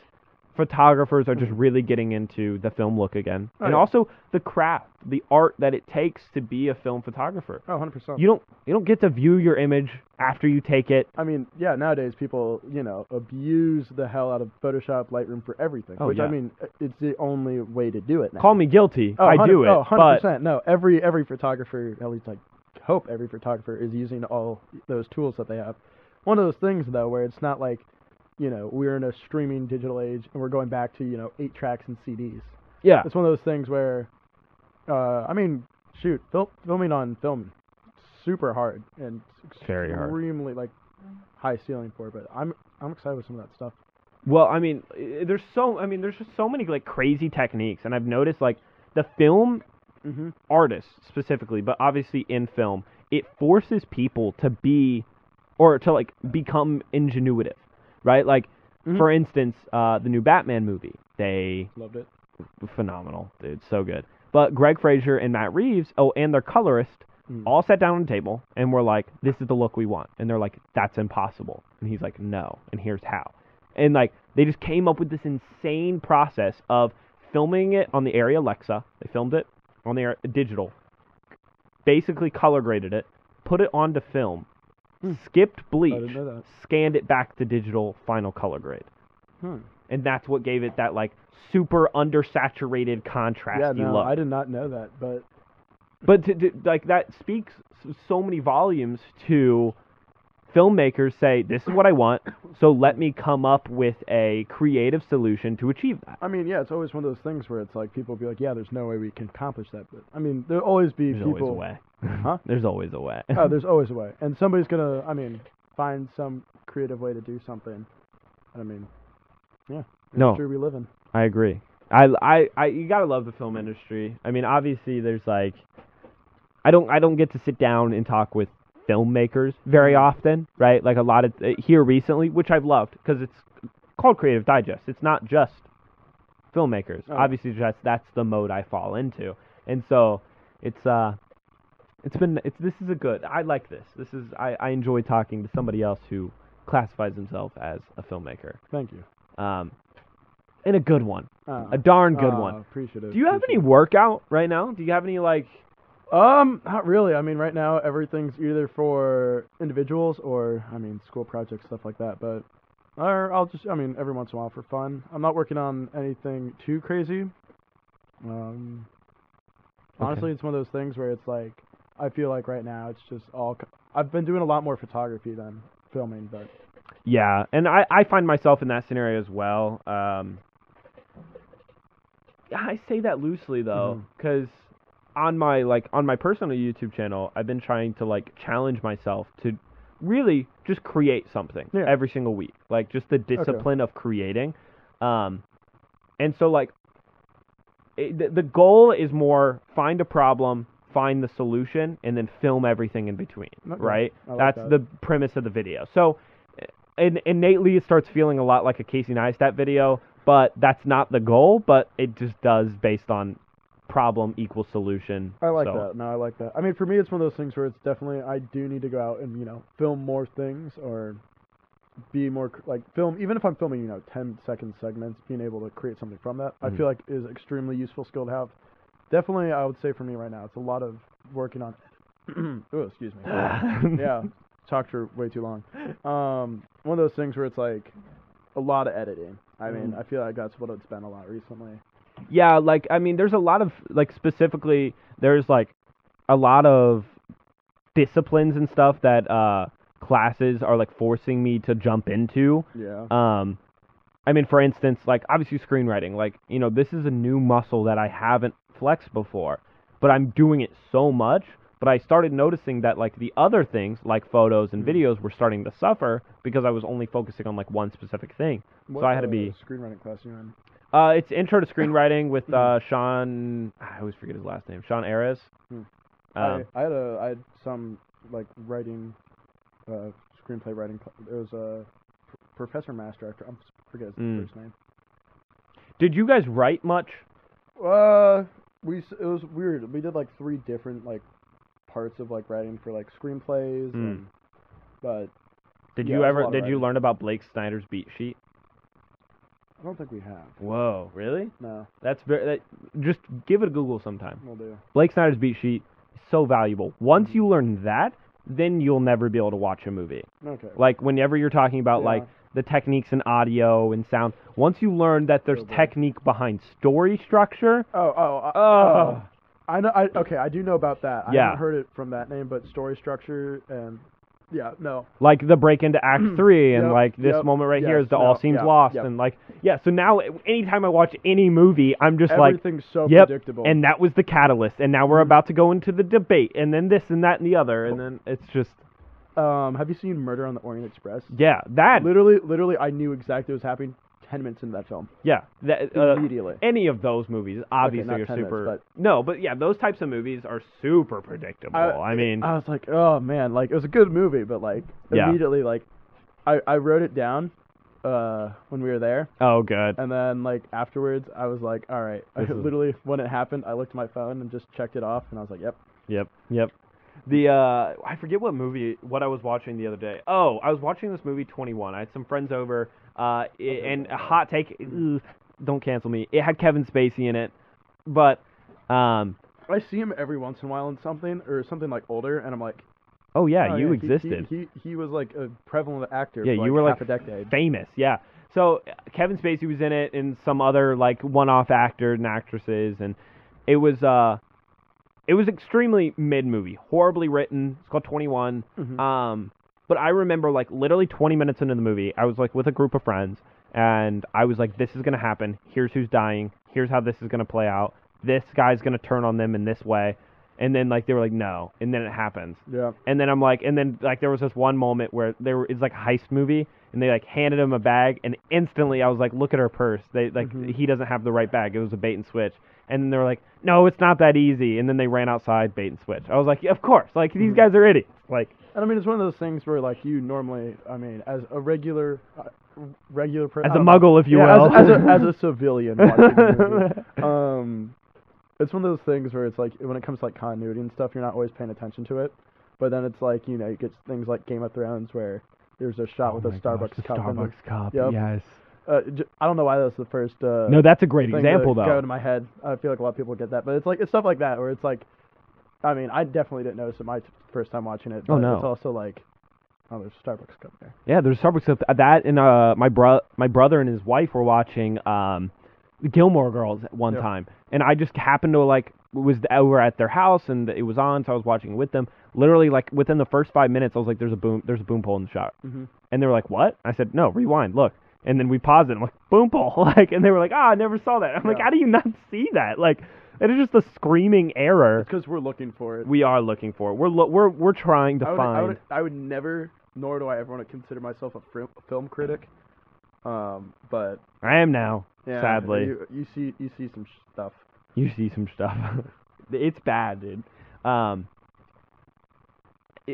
photographers are just really getting into the film look again, Oh, and yeah. also the craft, the art that it takes to be a film photographer. Oh, 100 percent. You don't you don't get to view your image after you take it. I mean, yeah, nowadays people, you know, abuse the hell out of Photoshop, Lightroom for everything. Oh, which yeah. I mean, it's the only way to do it now. Call me guilty. Oh, I 100 do it, Oh, 100 but percent. No, every every photographer, at least I hope every photographer is using all those tools that they have. One of those things though, where it's not like, you know, we're in a streaming digital age and we're going back to you know eight tracks and CDs. yeah, It's one of those things where, uh, I mean, shoot, fil- filming on film, super hard and Very hard. extremely like high ceiling for it. But I'm I'm excited with some of that stuff. Well, I mean, there's so I mean, there's just so many like crazy techniques, and I've noticed like the film Mm-hmm. artists specifically, but obviously in film, it forces people to be or to like become ingenuitive, right? Like Mhm. for instance, uh, the new Batman movie, they Loved it. phenomenal, dude, so good. But Greig Fraser and Matt Reeves, oh, and their colorist, Mm. all sat down on a table and were like, "This is the look we want," and they're like, "That's impossible," and he's like, "No," and here's how, and like they just came up with this insane process of filming it on the Arri Alexa. They filmed it on the digital, basically color graded it, put it onto film. Skipped bleach, didn't know that. scanned it back to digital final color grade, Hmm. and that's what gave it that like super undersaturated contrast. Yeah, no, look. I did not know that, but But to, to, like that speaks so many volumes to filmmakers say this is what I want, so let me come up with a creative solution to achieve that. I mean, yeah, it's always one of those things where it's like people be like, yeah, there's no way we can accomplish that. But I mean, there'll always be There's people. always a way. Huh? There's always a way. oh, there's always a way, and somebody's gonna, I mean, find some creative way to do something. I mean, yeah, No. we live in. I agree. I, I, I, you gotta love the film industry. I mean, obviously, there's like, I don't, I don't get to sit down and talk with filmmakers very often, right? Like a lot of uh, here recently, which I've loved because it's called Creative Digest. It's not just filmmakers. Oh. Obviously, just that's the mode I fall into, and so it's uh, it's been it's this is a good. I like this. This is I, I enjoy talking to somebody else who classifies himself as a filmmaker. Thank you. Um, and a good one, Uh, a darn good uh, one. Appreciate it. Do you have any workout right now? Do you have any like? Um, not really. I mean, right now everything's either for individuals or, I mean, school projects, stuff like that. But, or I'll just, I mean, every once in a while for fun. I'm not working on anything too crazy. Um, honestly, it's one of those things where it's like, I feel like right now it's just all. I've been doing a lot more photography than filming, but Yeah, and I I find myself in that scenario as well. Um, yeah, I say that loosely though, because on my like on my personal YouTube channel, I've been trying to like challenge myself to really just create something Yeah. every single week, like just the discipline of creating. Um, and so like it, the, the goal is more find a problem, find the solution, and then film everything in between, Okay. right? Like That's that. the premise of the video. So, and innately, it starts feeling a lot like a Casey Neistat video, but that's not the goal. But it just does based on problem equals solution. I like so- that. No, I like that. I mean, for me, it's one of those things where it's definitely I do need to go out and you know film more things or be more like film. Even if I'm filming, you know, 10 second segments, being able to create something from that, I Mhm. feel like is extremely useful skill to have. Definitely, I would say for me right now, it's a lot of working on. oh, excuse me. yeah, talked for way too long. Um, one of those things where it's like a lot of editing. I mean, Mhm. I feel like that's what it's been a lot recently. Yeah, like I mean, there's a lot of like specifically, there's like a lot of disciplines and stuff that uh classes are like forcing me to jump into. Yeah. Um, I mean, for instance, like obviously screenwriting, like you know, this is a new muscle that I haven't flexed before, but I'm doing it so much. But I started noticing that like the other things, like photos and Mhm. videos, were starting to suffer because I was only focusing on like one specific thing. What, I had to uh, be- screenwriting class you in. Uh, it's intro to screenwriting with uh, Sean. I always forget his last name. Sean Ares. Hmm. Um, I, I had a I had some like writing, uh, screenplay writing. It was a pr- professor master. F- I forget his Mm. first name. did you guys write much? Uh, we it was weird. We did like three different like parts of like writing for like screenplays Mm. and but Did Yeah, you it was a ever? Did you learn about Blake Snyder's beat sheet? I don't think we have. Whoa, really? No, That's very. That, just give it a Google sometime. we'll do. Blake Snyder's beat sheet is so valuable. Once mm-hmm. you learn that, then you'll never be able to watch a movie. Okay. Like whenever you're talking about Yeah. like the techniques in audio and sound, once you learn that there's Oh, technique behind story structure, Oh, oh, oh, oh. I know. I okay. I do know about that. I Yeah. haven't heard it from that name, but story structure and yeah, no. like the break into Act Three, and Yep, like this yep, moment right here yes, is the no, all seems yeah, lost, yep. and like yeah. So now anytime I watch any movie, I'm just like. Everything's so Yep, predictable. And that was the catalyst, and now we're Mhm. about to go into the debate, and then this and that and the other, and then it's just um, have you seen Murder on the Orient Express? yeah, that Literally, literally, I knew exactly what was happening ten minutes into that film. yeah, that uh, Immediately. any of those movies obviously not are 10 minutes, super but- no, but yeah, those types of movies are super predictable. I, mean, I was like, oh man, like it was a good movie, but like Yeah. immediately, like I I wrote it down uh when we were there, oh good, and then like afterwards, I was like, all right. I is- literally when it happened, I looked at my phone and just checked it off, and I was like, yep. Yep, yep. The uh I forget what movie what I was watching the other day. Oh, I was watching this movie 21. I had some friends over uh i and a hot take ugh, don't cancel me. It had Kevin Spacey in it. But um I see him every once in a while in something or something like older, and I'm like, oh yeah, oh, you he- existed. He, he he was like a prevalent actor. Yeah, for, you like, were, half like, a decade. famous, yeah. So Kevin Spacey was in it and some other like one-off actors and actresses and it was uh it was extremely mid movie, horribly written. It's called 21. Mhm. Um, but I remember like literally 20 minutes into the movie, I was like with a group of friends, and I was like, "This is gonna happen. Here's who's dying. Here's how this is gonna play out. This guy's gonna turn on them in this way." And then like they were like, "No," and then it happens. yeah. And then I'm like, and then like there was this one moment where there were, it's like a heist movie, and they like handed him a bag, and instantly I was like, look at her purse. They like Mhm. he doesn't have the right bag. It was a bait and switch. And then they were like, no, it's not that easy. And then they ran outside, bait and switch. I was like, yeah, of course. Like these Mhm. guys are idiots. Like And I mean, it's one of those things where like you normally, I mean, as a regular, uh, regular person, as a muggle, if you yeah, will. as, as a as a civilian movie, um, it's one of those things where it's like when it comes to like continuity and stuff, you're not always paying attention to it. But then it's like you know, you get things like Game of Thrones where there's a shot Oh with a Starbucks gosh, the cup. in the- Starbucks cup. Yep. Yes. uh, j- I don't know why that's the first. Uh, No, that's a great example though. Go to my head. I feel like a lot of people get that, but it's like it's stuff like that where it's like, I mean, I definitely didn't notice it my first time watching it. Oh, but no. It's also like, oh, there's a Starbucks cup there. Yeah, there's Starbucks cup. That and uh, my bro, my brother and his wife were watching um, the Gilmore Girls at one Yep. time, and I just happened to like was over at their house and it was on, so I was watching it with them. Literally, like within the first five minutes, I was like, "There's a boom, there's a boom pole in the shot," Mm-hmm. and they were like, "What?" I said, "No, rewind, look." And then we paused it. I'm like, "Boom pole!" Like, and they were like, "Ah, I never saw that." I'm like, "How do you not see that?" Like, it is just a screaming error. It's because we're looking for it. We are looking for. It. We're lo- we're we're trying to I would, find. I would, I would never, nor do I ever want to consider myself a fr- film critic. Um, but I am now. yeah, Sadly. you, you see, you see some stuff. You see some stuff. it's bad, dude. Um,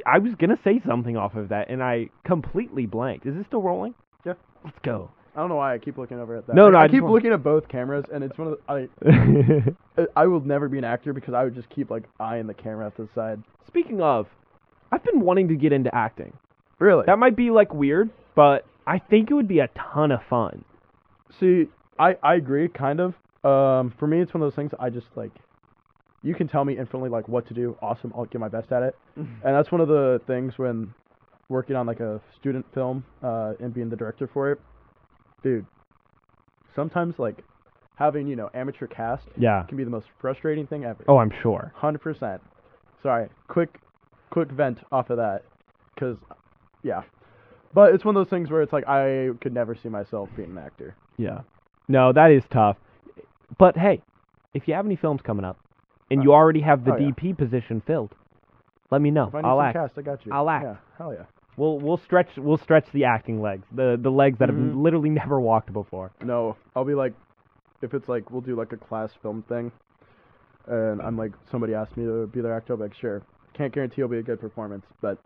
I- was gonna say something off of that, and I completely blanked. Is it still rolling? Yeah. Let's go. I don't know why I keep looking over at that. No, Like, no, I I, keep want- looking at both cameras, and it's one of the, I I will never be an actor because I would just keep like eyeing the camera at the side. Speaking of, I've been wanting to get into acting. Really? That might be like weird, but I think it would be a ton of fun. See, I I agree, kind of. Um, for me, it's one of those things I just like. You can tell me instantly like what to do. Awesome, I'll get my best at it. And that's one of the things when working on like a student film uh, and being the director for it, dude. Sometimes like having you know amateur cast Yeah. can be the most frustrating thing ever. Oh, I'm sure. Hundred percent. Sorry, quick, quick vent off of that, cause, yeah. But it's one of those things where it's like I could never see myself being an actor. Yeah. No, that is tough. But hey, if you have any films coming up and Uh, you already have the oh, yeah. DP position filled, let me know. If I need I'll some act. cast, I got you. I'll act. Yeah, hell yeah. We'll we'll stretch we'll stretch the acting legs, the the legs that have Mhm. literally never walked before. No, I'll be like, if it's like we'll do like a class film thing, and I'm like somebody asked me to be their actor, I'll be like sure. Can't guarantee it'll be a good performance, but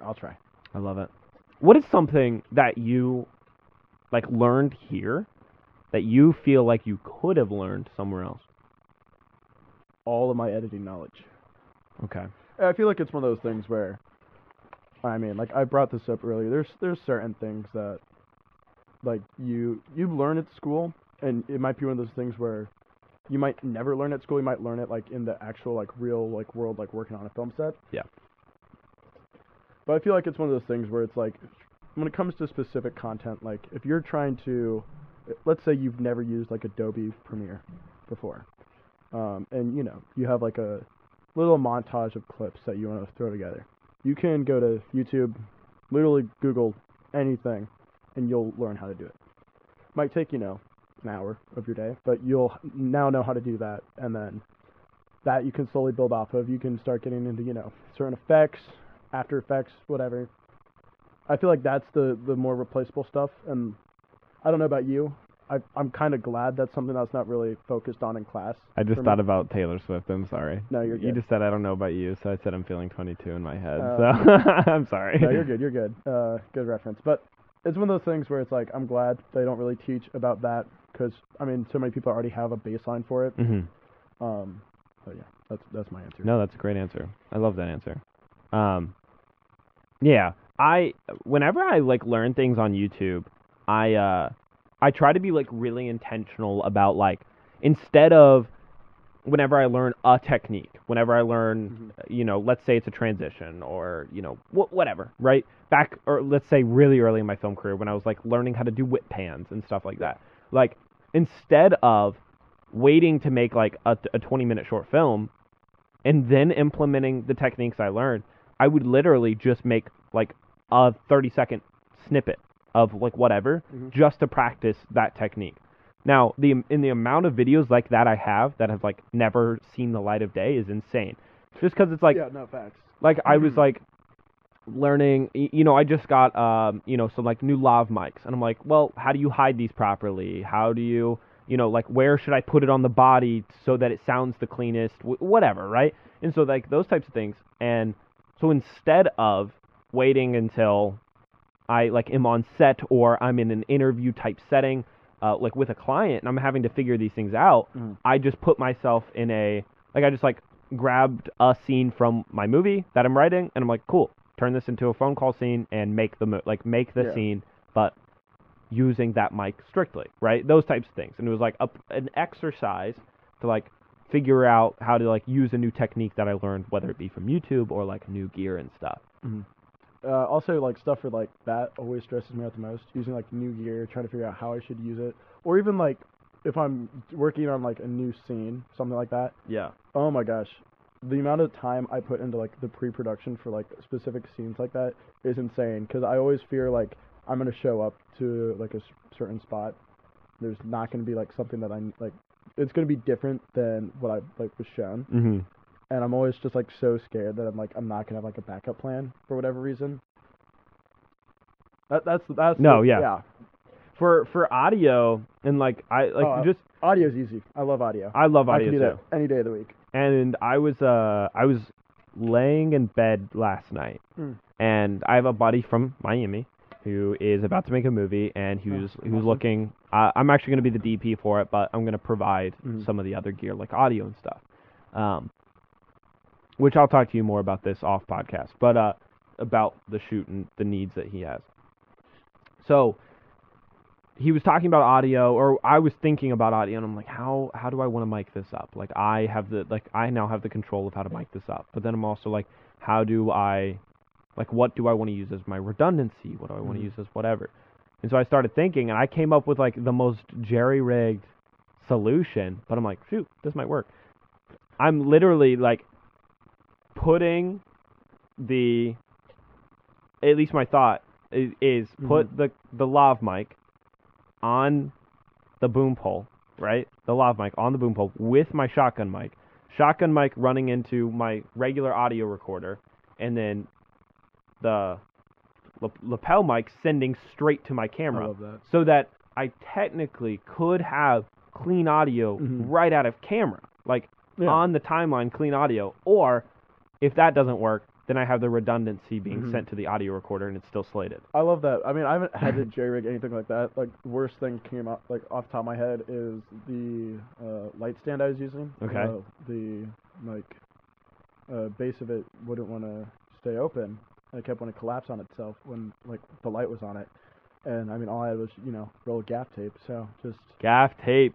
I'll try. I love it. What is something that you like learned here that you feel like you could have learned somewhere else? All of my editing knowledge. Okay. I feel like it's one of those things where, I mean, like I brought this up earlier. There's there's certain things that, like you you learn at school, and it might be one of those things where, you might never learn at school. You might learn it like in the actual like real like world, like working on a film set. Yeah. But I feel like it's one of those things where it's like, when it comes to specific content, like if you're trying to, let's say you've never used like Adobe Premiere before, um, and you know you have like a little montage of clips that you want to throw together. You can go to YouTube, literally Google anything, and you'll learn how to do it. Might take you know an hour of your day, but you'll now know how to do that, and then that you can slowly build off of. You can start getting into you know certain effects, After Effects, whatever. I feel like that's the the more replaceable stuff, and I don't know about you. I, I'm kind of glad that's something that's not really focused on in class. I just for me. thought about Taylor Swift. I'm sorry. No, you're You just said I don't know about you, so I said I'm feeling 22 in my head. Uh, so I'm sorry. no, you're good. You're good. Uh, good reference. But it's one of those things where it's like I'm glad they don't really teach about that because I mean so many people already have a baseline for it. hmm Um, but yeah, that's that's my answer. No, that's a great answer. I love that answer. Um, yeah, I whenever I like learn things on YouTube, I uh, I try to be like really intentional about like instead of whenever I learn a technique, whenever I learn, mm-hmm. uh, you know, let's say it's a transition or you know wh- whatever, right? Back or let's say really early in my film career when I was like learning how to do whip pans and stuff like that, like instead of waiting to make like a, a 20 minute short film and then implementing the techniques I learned, I would literally just make like a 30 second snippet of like whatever Mhm. just to practice that technique. Now, the in the amount of videos like that I have that have like never seen the light of day is insane. Just cuz it's like yeah, no facts. like I was Mhm. like learning you know I just got um you know some like new lav mics and I'm like well how do you hide these properly how do you you know like where should I put it on the body so that it sounds the cleanest whatever right and so like those types of things and so instead of waiting until I like am on set or I'm in an interview type setting uh, like with a client and I'm having to figure these things out Mhm. I just put myself in a like I just like grabbed a scene from my movie that I'm writing and I'm like cool turn this into a phone call scene and make the mo- like make the Yeah. scene but using that mic strictly right those types of things and it was like a, an exercise to like figure out how to like use a new technique that I learned whether it be from YouTube or like new gear and stuff Uh, also, like stuff for like that always stresses me out the most. Using like new gear, trying to figure out how I should use it, or even like if I'm working on like a new scene, something like that. yeah Oh my gosh, the amount of time I put into like the pre-production for like specific scenes like that is insane. Because I always fear like I'm gonna show up to like a s- certain spot. There's not gonna be like something that I like. It's gonna be different than what I like was shown, mhm and I'm always just like so scared that I'm like I'm not gonna have like a backup plan for whatever reason. That that's that's No, the- yeah. yeah. for for audio and like I like Oh, just Audio's easy. I love audio. I love I audio can do too. that any day of the week. and I was uh I was laying in bed last night, Mm. and I have a buddy from Miami, who is about to make a movie, and he Oh, was he was awesome. looking. Uh, I'm actually going to be the DP for it, but I'm going to provide Mhm. some of the other gear like audio and stuff. Um, which I'll talk to you more about this off podcast, but uh, about the shoot and the needs that he has. So he was talking about audio, or I was thinking about audio, and I'm like, how how do I want to mic this up? Like I have the like I now have the control of how to mic this up, but then I'm also like, how do I, like, what do I want to use as my redundancy? What do I want to Mhm. use as whatever? And so I started thinking, and I came up with like the most jerry rigged solution, but I'm like, shoot, this might work. I'm literally like putting the, at least my thought is, is put the the lav mic on the boom pole, right? The lav mic on the boom pole with my shotgun mic. Shotgun mic running into my regular audio recorder, and then the lapel mic sending straight to my I camera, love that. so that I technically could have clean audio Mhm. right out of camera, like Yeah. on the timeline, clean audio. Or if that doesn't work, then I have the redundancy being Mhm. sent to the audio recorder and it's still slated. I love that. I mean, I haven't had to jerry rig anything like that. Like, worst thing came out like off the top of my head is the uh, light stand I was using. Okay. Uh, the like uh, base of it wouldn't want to stay open. It kept wanting to collapse on itself when like the light was on it. And I mean, all I had was you know roll gaff tape. So just Gaff tape.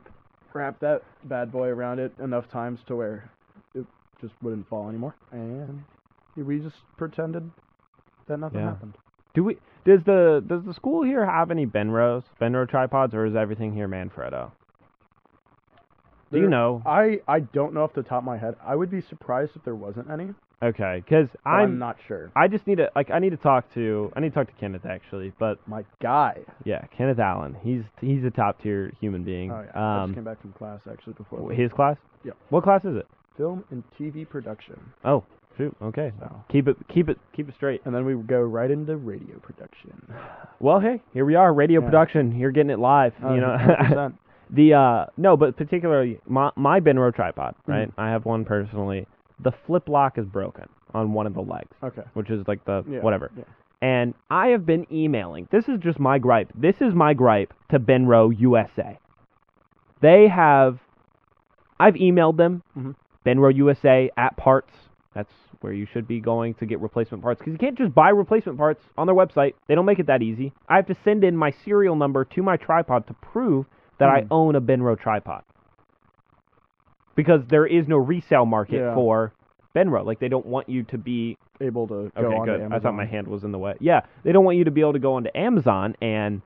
wrap that bad boy around it enough times to where just wouldn't fall anymore. And we just pretended that nothing Yeah. happened. Do we? Does the does the school here have any Benros, Benro tripods, or is everything here Manfrotto? Do you know? I I don't know off the top of my head. I would be surprised if there wasn't any. Okay, because I'm, I'm not sure. I just need to like I need to talk to I need to talk to Kenneth actually, but My guy. yeah, Kenneth Allen. He's he's a top tier human being. Oh yeah. I just um, came back from class actually before. his class. Yeah. What class is it? Film and TV production. Oh, shoot. Okay. So. Keep it keep it keep it straight. And then we go right into radio production. Well, hey, here we are, radio Yeah. production. You're getting it live. you know, 100%. the uh no, but particularly my my Benro tripod, Mm-hmm. right? I have one personally. The flip lock is broken on one of the legs, okay. which is like the Yeah. whatever. Yeah. And I have been emailing. This is just my gripe. This is my gripe to Benro USA. They have. I've emailed them. Mhm. Benro USA at parts. That's where you should be going to get replacement parts because you can't just buy replacement parts on their website. They don't make it that easy. I have to send in my serial number to my tripod to prove that I Hmm. own a Benro tripod. Because there is no resale market Yeah. for Benro. Like they don't want you to be Able to go Okay, on good. I thought my hand was in the way. Yeah, they don't want you to be able to go onto Amazon and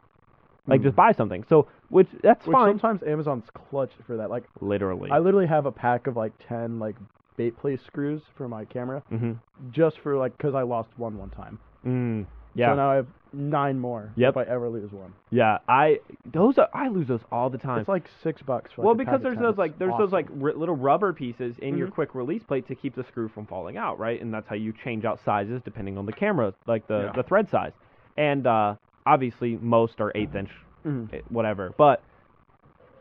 like just buy something. So, which that's Which fine. sometimes Amazon's clutch for that. Like Literally. I literally have a pack of like ten like base plate screws for my camera mm-hmm. just for like because I lost one one time. Mm, yeah. So now I have nine more. Yep. If I ever lose one. yeah. I those are I lose those all the time. It's like six bucks. For, well, like, a because there's 10. those like there's those like r- little rubber pieces in your Mhm. quick release plate to keep the screw from falling out, right? And that's how you change out sizes depending on the camera, like the Yeah. the thread size. And uh, obviously most are eighth inch Mhm. eh, whatever. But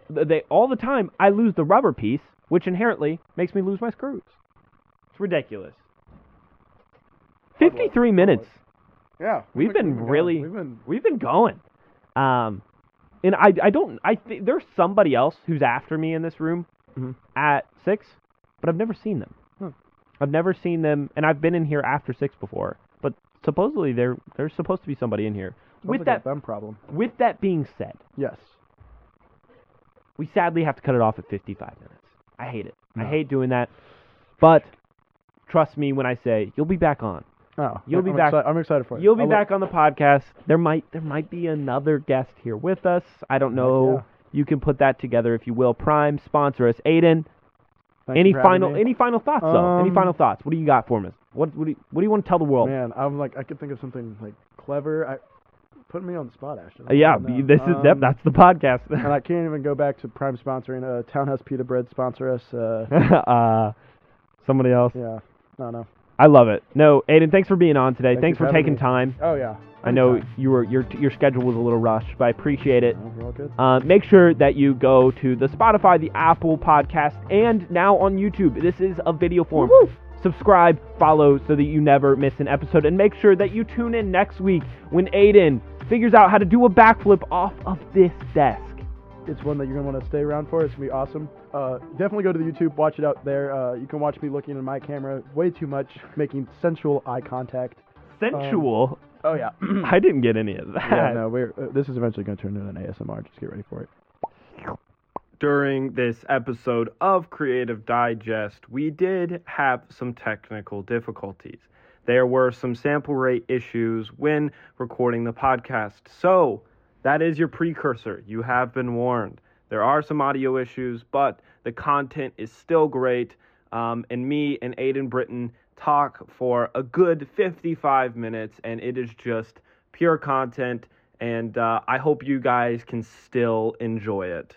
they all the time I lose the rubber piece, which inherently makes me lose my screws. It's ridiculous. Fifty-three minutes. Yeah, We've been going. really- We've been We've been going. Um, and I I don't I th- there's somebody else who's after me in this room Mhm. at six, but I've never seen them. Hmm. I've never seen them, and I've been in here after six before. But supposedly there there's supposed to be somebody in here. Sounds With like that them problem. with that being said, Yes. we sadly have to cut it off at 55 minutes. I hate it. I hate doing that. But trust me when I say you'll be back on. Oh, You'll be I'm back- exci- I'm excited for you. You'll be I'll back on the podcast. There might there might be another guest here with us. I don't know. yeah. You can put that together if you will. Prime sponsor us. Aiden, Thank any final any final thoughts though? Any Um, final thoughts? What do you got for me? What what do you, what do you want to tell the world? Man, I'm like I could think of something like clever. I putting me on the spot, Ashton. Uh, yeah, don't this is yep, Um, that's the podcast. and I can't even go back to Prime sponsoring. Uh, Townhouse Pita Bread sponsor us. Uh, uh, somebody else. yeah, no, no. I love it. No, Aiden, thanks for being on today. Thank thanks for taking me. time. Oh yeah. I know you were your your schedule was a little rushed, but I appreciate it. No, we're all good. Uh, make sure that you go to the Spotify, the Apple Podcast, and now on YouTube. This is a video form. Subscribe, follow, so that you never miss an episode, and make sure that you tune in next week when Aiden figures out how to do a backflip off of this desk. It's one that you're gonna want to stay around for. It's gonna be awesome. Uh, definitely go to the YouTube, watch it out there. Uh, you can watch me looking in my camera way too much, making sensual eye contact. Sensual. Oh yeah. I didn't get any of that. yeah, no, we're uh, this is eventually gonna turn into an ASMR. Just get ready for it. During this episode of Creative Digest, we did have some technical difficulties. There were some sample rate issues when recording the podcast. So, that is your precursor. You have been warned. There are some audio issues, but the content is still great. Um, and me and Aiden Britton talk for a good 55 minutes, and it is just pure content. And uh, I hope you guys can still enjoy it.